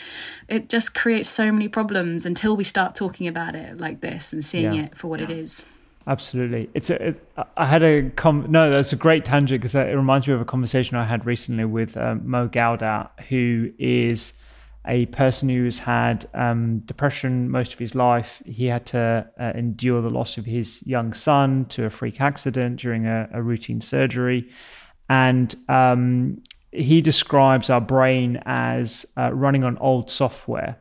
it just creates so many problems until we start talking about it like this and seeing yeah. it for what yeah. it is Absolutely. It's a. It, I had a com- no. That's a great tangent because it reminds me of a conversation I had recently with um, Mo Gawdat, who is a person who has had um, depression most of his life. He had to uh, endure the loss of his young son to a freak accident during a, a routine surgery, and um, he describes our brain as uh, running on old software,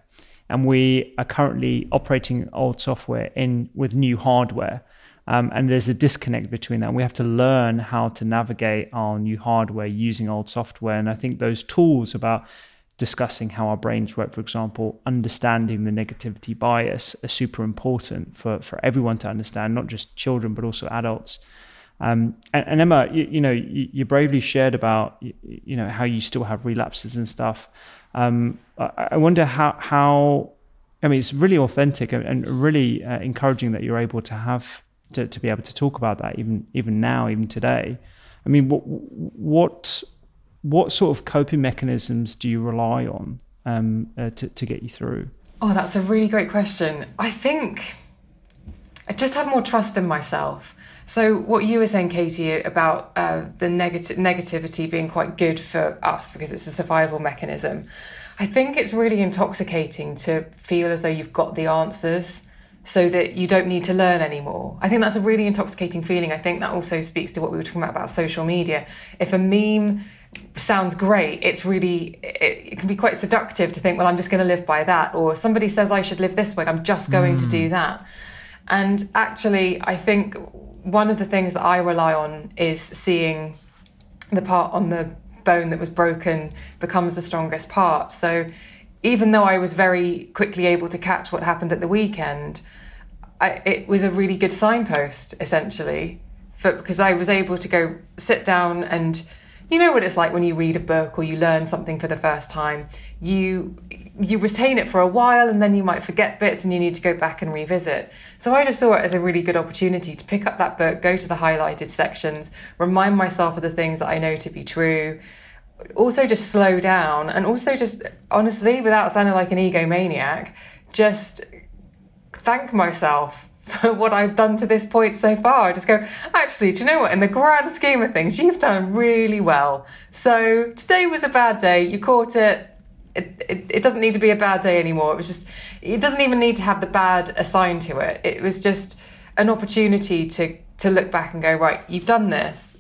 and we are currently operating old software in with new hardware. Um, and there's a disconnect between that. We have to learn how to navigate our new hardware using old software. And I think those tools about discussing how our brains work, for example, understanding the negativity bias are super important for, for everyone to understand, not just children, but also adults. Um, and, and, Emma, you, you know, you, you, bravely shared about, you, you, know, how you still have relapses and stuff. Um, I, I wonder how, how I mean, it's really authentic and, and really uh, encouraging that you're able to have to, to be able to talk about that even even now, even today. I mean, what what what sort of coping mechanisms do you rely on um, uh, to to get you through? Oh, that's a really great question. I think I just have more trust in myself. So, what you were saying, Katie, about uh, the negative negativity being quite good for us because it's a survival mechanism. I think it's really intoxicating to feel as though you've got the answers so that you don't need to learn anymore. I think that's a really intoxicating feeling. I think that also speaks to what we were talking about about social media. If a meme sounds great, it's really, it, it can be quite seductive to think, well, I'm just going to live by that. Or somebody says I should live this way, I'm just going mm. to do hmm. that. And actually, I think one of the things that I rely on is seeing the part on the bone that was broken becomes the strongest part. So even though I was very quickly able to catch what happened at the weekend, I, it was a really good signpost essentially, for, because I was able to go sit down and you know what it's like when you read a book or you learn something for the first time. You you retain it for a while and then you might forget bits and you need to go back and revisit. So I just saw it as a really good opportunity to pick up that book, go to the highlighted sections, remind myself of the things that I know to be true, also just slow down and also just honestly, without sounding like an egomaniac, just thank myself for what I've done to this point so far. I just go, actually, do you know what? In the grand scheme of things, you've done really well. So today was a bad day. You caught it it, it, it, doesn't need to be a bad day anymore. It was just, it doesn't even need to have the bad assigned to it. It was just an opportunity to to look back and go, right, you've done this.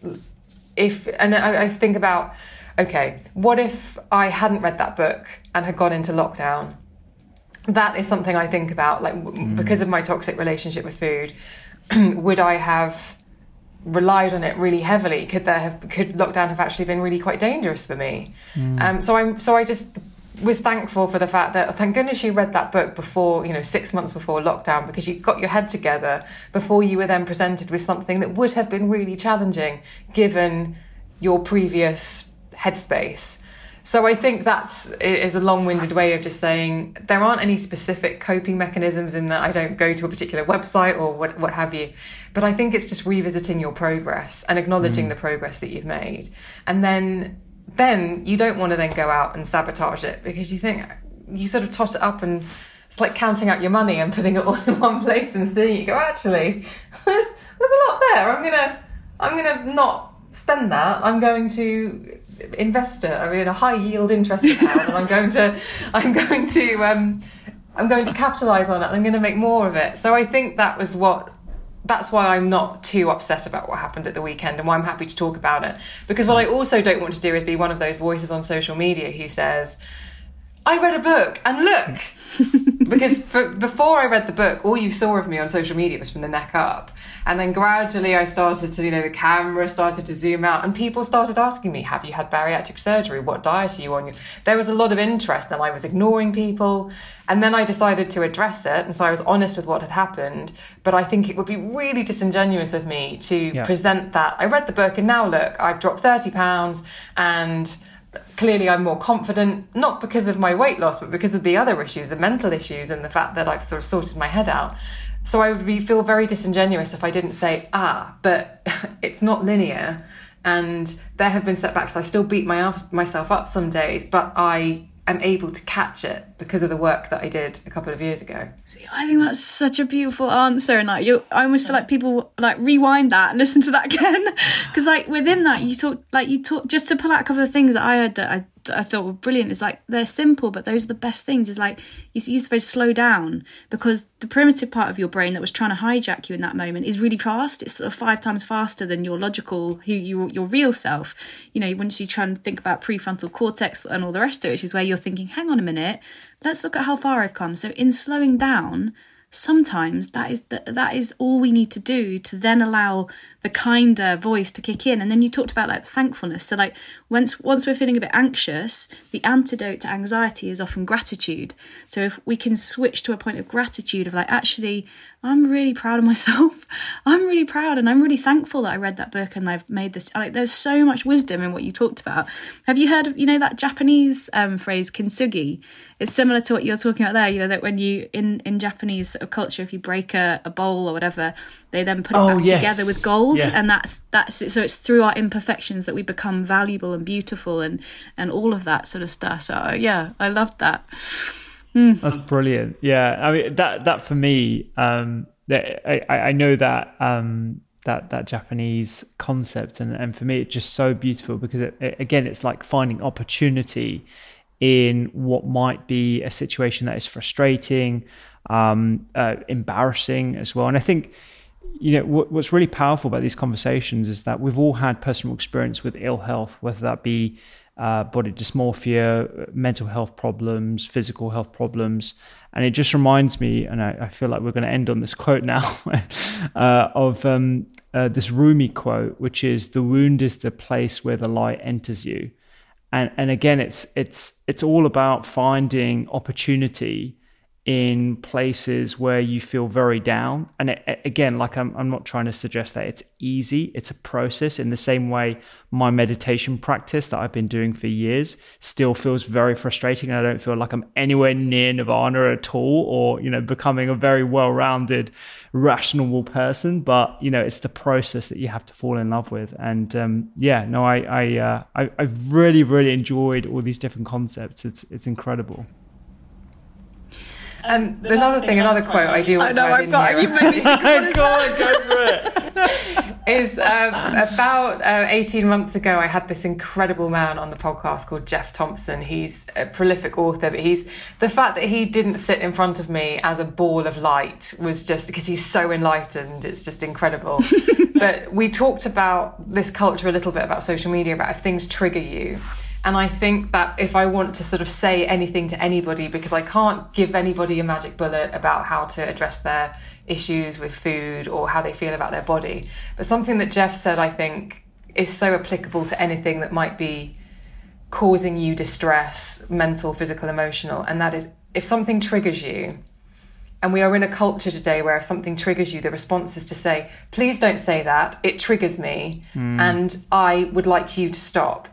If and I, I think about, okay, what if I hadn't read that book and had gone into lockdown? That is something I think about, like mm. because of my toxic relationship with food. would I have relied on it really heavily? Could there have could lockdown have actually been really quite dangerous for me? Mm. Um, so I'm so I just was thankful for the fact that thank goodness you read that book before you know six months before lockdown because you got your head together before you were then presented with something that would have been really challenging given your previous headspace. So i think that's is a long-winded way of just saying there aren't any specific coping mechanisms in that i don't go to a particular website or what, what have you. But i think it's just revisiting your progress and acknowledging mm. the progress that you've made. And then then you don't want to then go out and sabotage it because you think you sort of tot it up and it's like counting out your money and putting it all in one place and seeing you go actually there's there's a lot there. I'm gonna i'm gonna not spend that. I'm going to invest it i mean a high yield interest account and i'm going to i'm going to um i'm going to capitalize on it i'm going to make more of it so i think that was what that's why I'm not too upset about what happened at the weekend and why I'm happy to talk about it. Because what I also don't want to do is be one of those voices on social media who says, I read a book and look. because for, before I read the book, all you saw of me on social media was from the neck up. And then gradually I started to, you know, the camera started to zoom out and people started asking me, Have you had bariatric surgery? What diet are you on? There was a lot of interest and I was ignoring people. And then I decided to address it. And so I was honest with what had happened. But I think it would be really disingenuous of me to yeah. present that. I read the book and now look, I've dropped 30 pounds and clearly I'm more confident, not because of my weight loss, but because of the other issues, the mental issues, and the fact that I've sort of sorted my head out. So I would be, feel very disingenuous if I didn't say, ah, but it's not linear. And there have been setbacks. I still beat my, myself up some days, but I am able to catch it because of the work that I did a couple of years ago. See, I think that's such a beautiful answer, and like you, I almost feel like people like rewind that and listen to that again, because like within that you talk, like you talk, just to pull out a couple of things that I heard that I I thought were brilliant is like they're simple, but those are the best things. Is like you use the phrase slow down because the primitive part of your brain that was trying to hijack you in that moment is really fast. It's sort of five times faster than your logical, who you your real self. You know, once you try and think about prefrontal cortex and all the rest of it, which is where you're thinking, hang on a minute, let's look at how far I've come. So in slowing down, sometimes that is the, that is all we need to do to then allow the kinder voice to kick in and then you talked about like thankfulness so like once once we're feeling a bit anxious the antidote to anxiety is often gratitude so if we can switch to a point of gratitude of like actually I'm really proud of myself. I'm really proud and I'm really thankful that I read that book and I've made this. Like, there's so much wisdom in what you talked about. Have you heard of, you know, that Japanese um, phrase, kintsugi? It's similar to what you're talking about there, you know, that when you, in, in Japanese sort of culture, if you break a, a bowl or whatever, they then put it oh, back yes. together with gold. Yeah. And that's, that's it. So it's through our imperfections that we become valuable and beautiful and, and all of that sort of stuff. So yeah, I loved that. Mm. That's brilliant. Yeah, I mean that that for me, um, I, I know that um, that that Japanese concept, and, and for me, it's just so beautiful because it, it, again, it's like finding opportunity in what might be a situation that is frustrating, um, uh, embarrassing as well. And I think you know what, what's really powerful about these conversations is that we've all had personal experience with ill health, whether that be uh, body dysmorphia, mental health problems, physical health problems. And it just reminds me, and I, I feel like we're going to end on this quote now, uh, of um, uh, this Rumi quote, which is "The wound is the place where the light enters you." And and again, it's it's it's all about finding opportunity in places where you feel very down. And it, again, like I'm, I'm not trying to suggest that it's easy, it's a process in the same way my meditation practice that I've been doing for years still feels very frustrating. And I don't feel like I'm anywhere near nirvana at all or, you know, becoming a very well rounded, rational person. But, you know, it's the process that you have to fall in love with. And um, yeah, no, I, I, uh, I, I've really, really enjoyed all these different concepts. It's, it's incredible. Um, there's another thing, another quote I do want I know, to I've got, here. You made me go on, go for it. is um, about uh, 18 months ago, I had this incredible man on the podcast called Jeff Thompson. He's a prolific author, but he's the fact that he didn't sit in front of me as a ball of light was just because he's so enlightened. It's just incredible. but we talked about this culture a little bit about social media, about if things trigger you and I think that if I want to sort of say anything to anybody, because I can't give anybody a magic bullet about how to address their issues with food or how they feel about their body, but something that Jeff said, I think, is so applicable to anything that might be causing you distress, mental, physical, emotional, and that is if something triggers you, and we are in a culture today where if something triggers you, the response is to say, please don't say that, it triggers me, mm. and I would like you to stop.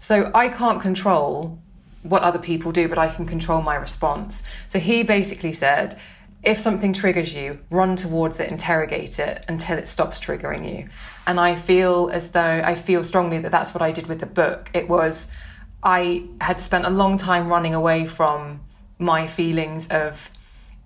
So I can't control what other people do, but I can control my response. So he basically said, if something triggers you, run towards it, interrogate it until it stops triggering you. And I feel as though I feel strongly that that's what I did with the book. It was, I had spent a long time running away from my feelings of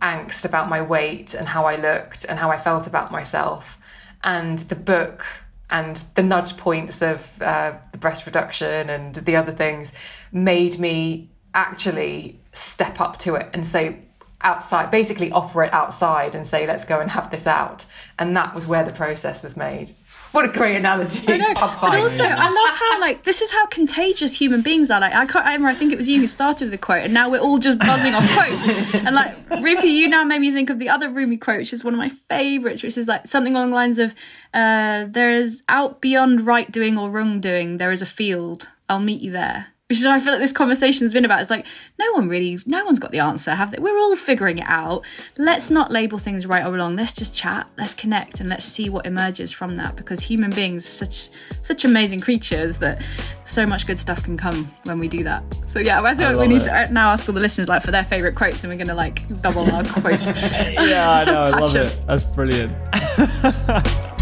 angst about my weight and how I looked and how I felt about myself. And the book and the nudge points of uh, the breast reduction and the other things made me actually step up to it and say outside basically offer it outside and say let's go and have this out. And that was where the process was made what a great analogy. I know. But also, I love how like this is how contagious human beings are. Like I can't. I remember. I think it was you who started the quote, and now we're all just buzzing off quotes. And like Rupy, you now made me think of the other Rumi quote, which is one of my favourites, which is like something along the lines of, uh, "There is out beyond right doing or wrong doing. There is a field. I'll meet you there." Which is what I feel like this conversation's been about. It's like no one really, no one's got the answer, have they? We're all figuring it out. Let's not label things right or wrong. Let's just chat, let's connect, and let's see what emerges from that. Because human beings, such such amazing creatures that so much good stuff can come when we do that. So yeah, I think I we need it. to now ask all the listeners like for their favourite quotes, and we're gonna like double our quote. yeah, I know, I love it. That's brilliant.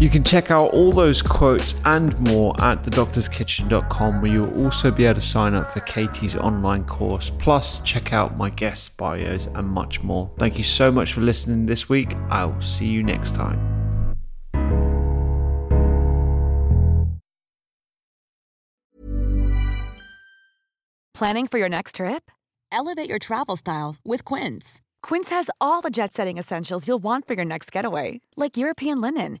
You can check out all those quotes and more at thedoctorskitchen.com, where you'll also be able to sign up for Katie's online course, plus check out my guest bios and much more. Thank you so much for listening this week. I'll see you next time. Planning for your next trip? Elevate your travel style with Quince. Quince has all the jet setting essentials you'll want for your next getaway, like European linen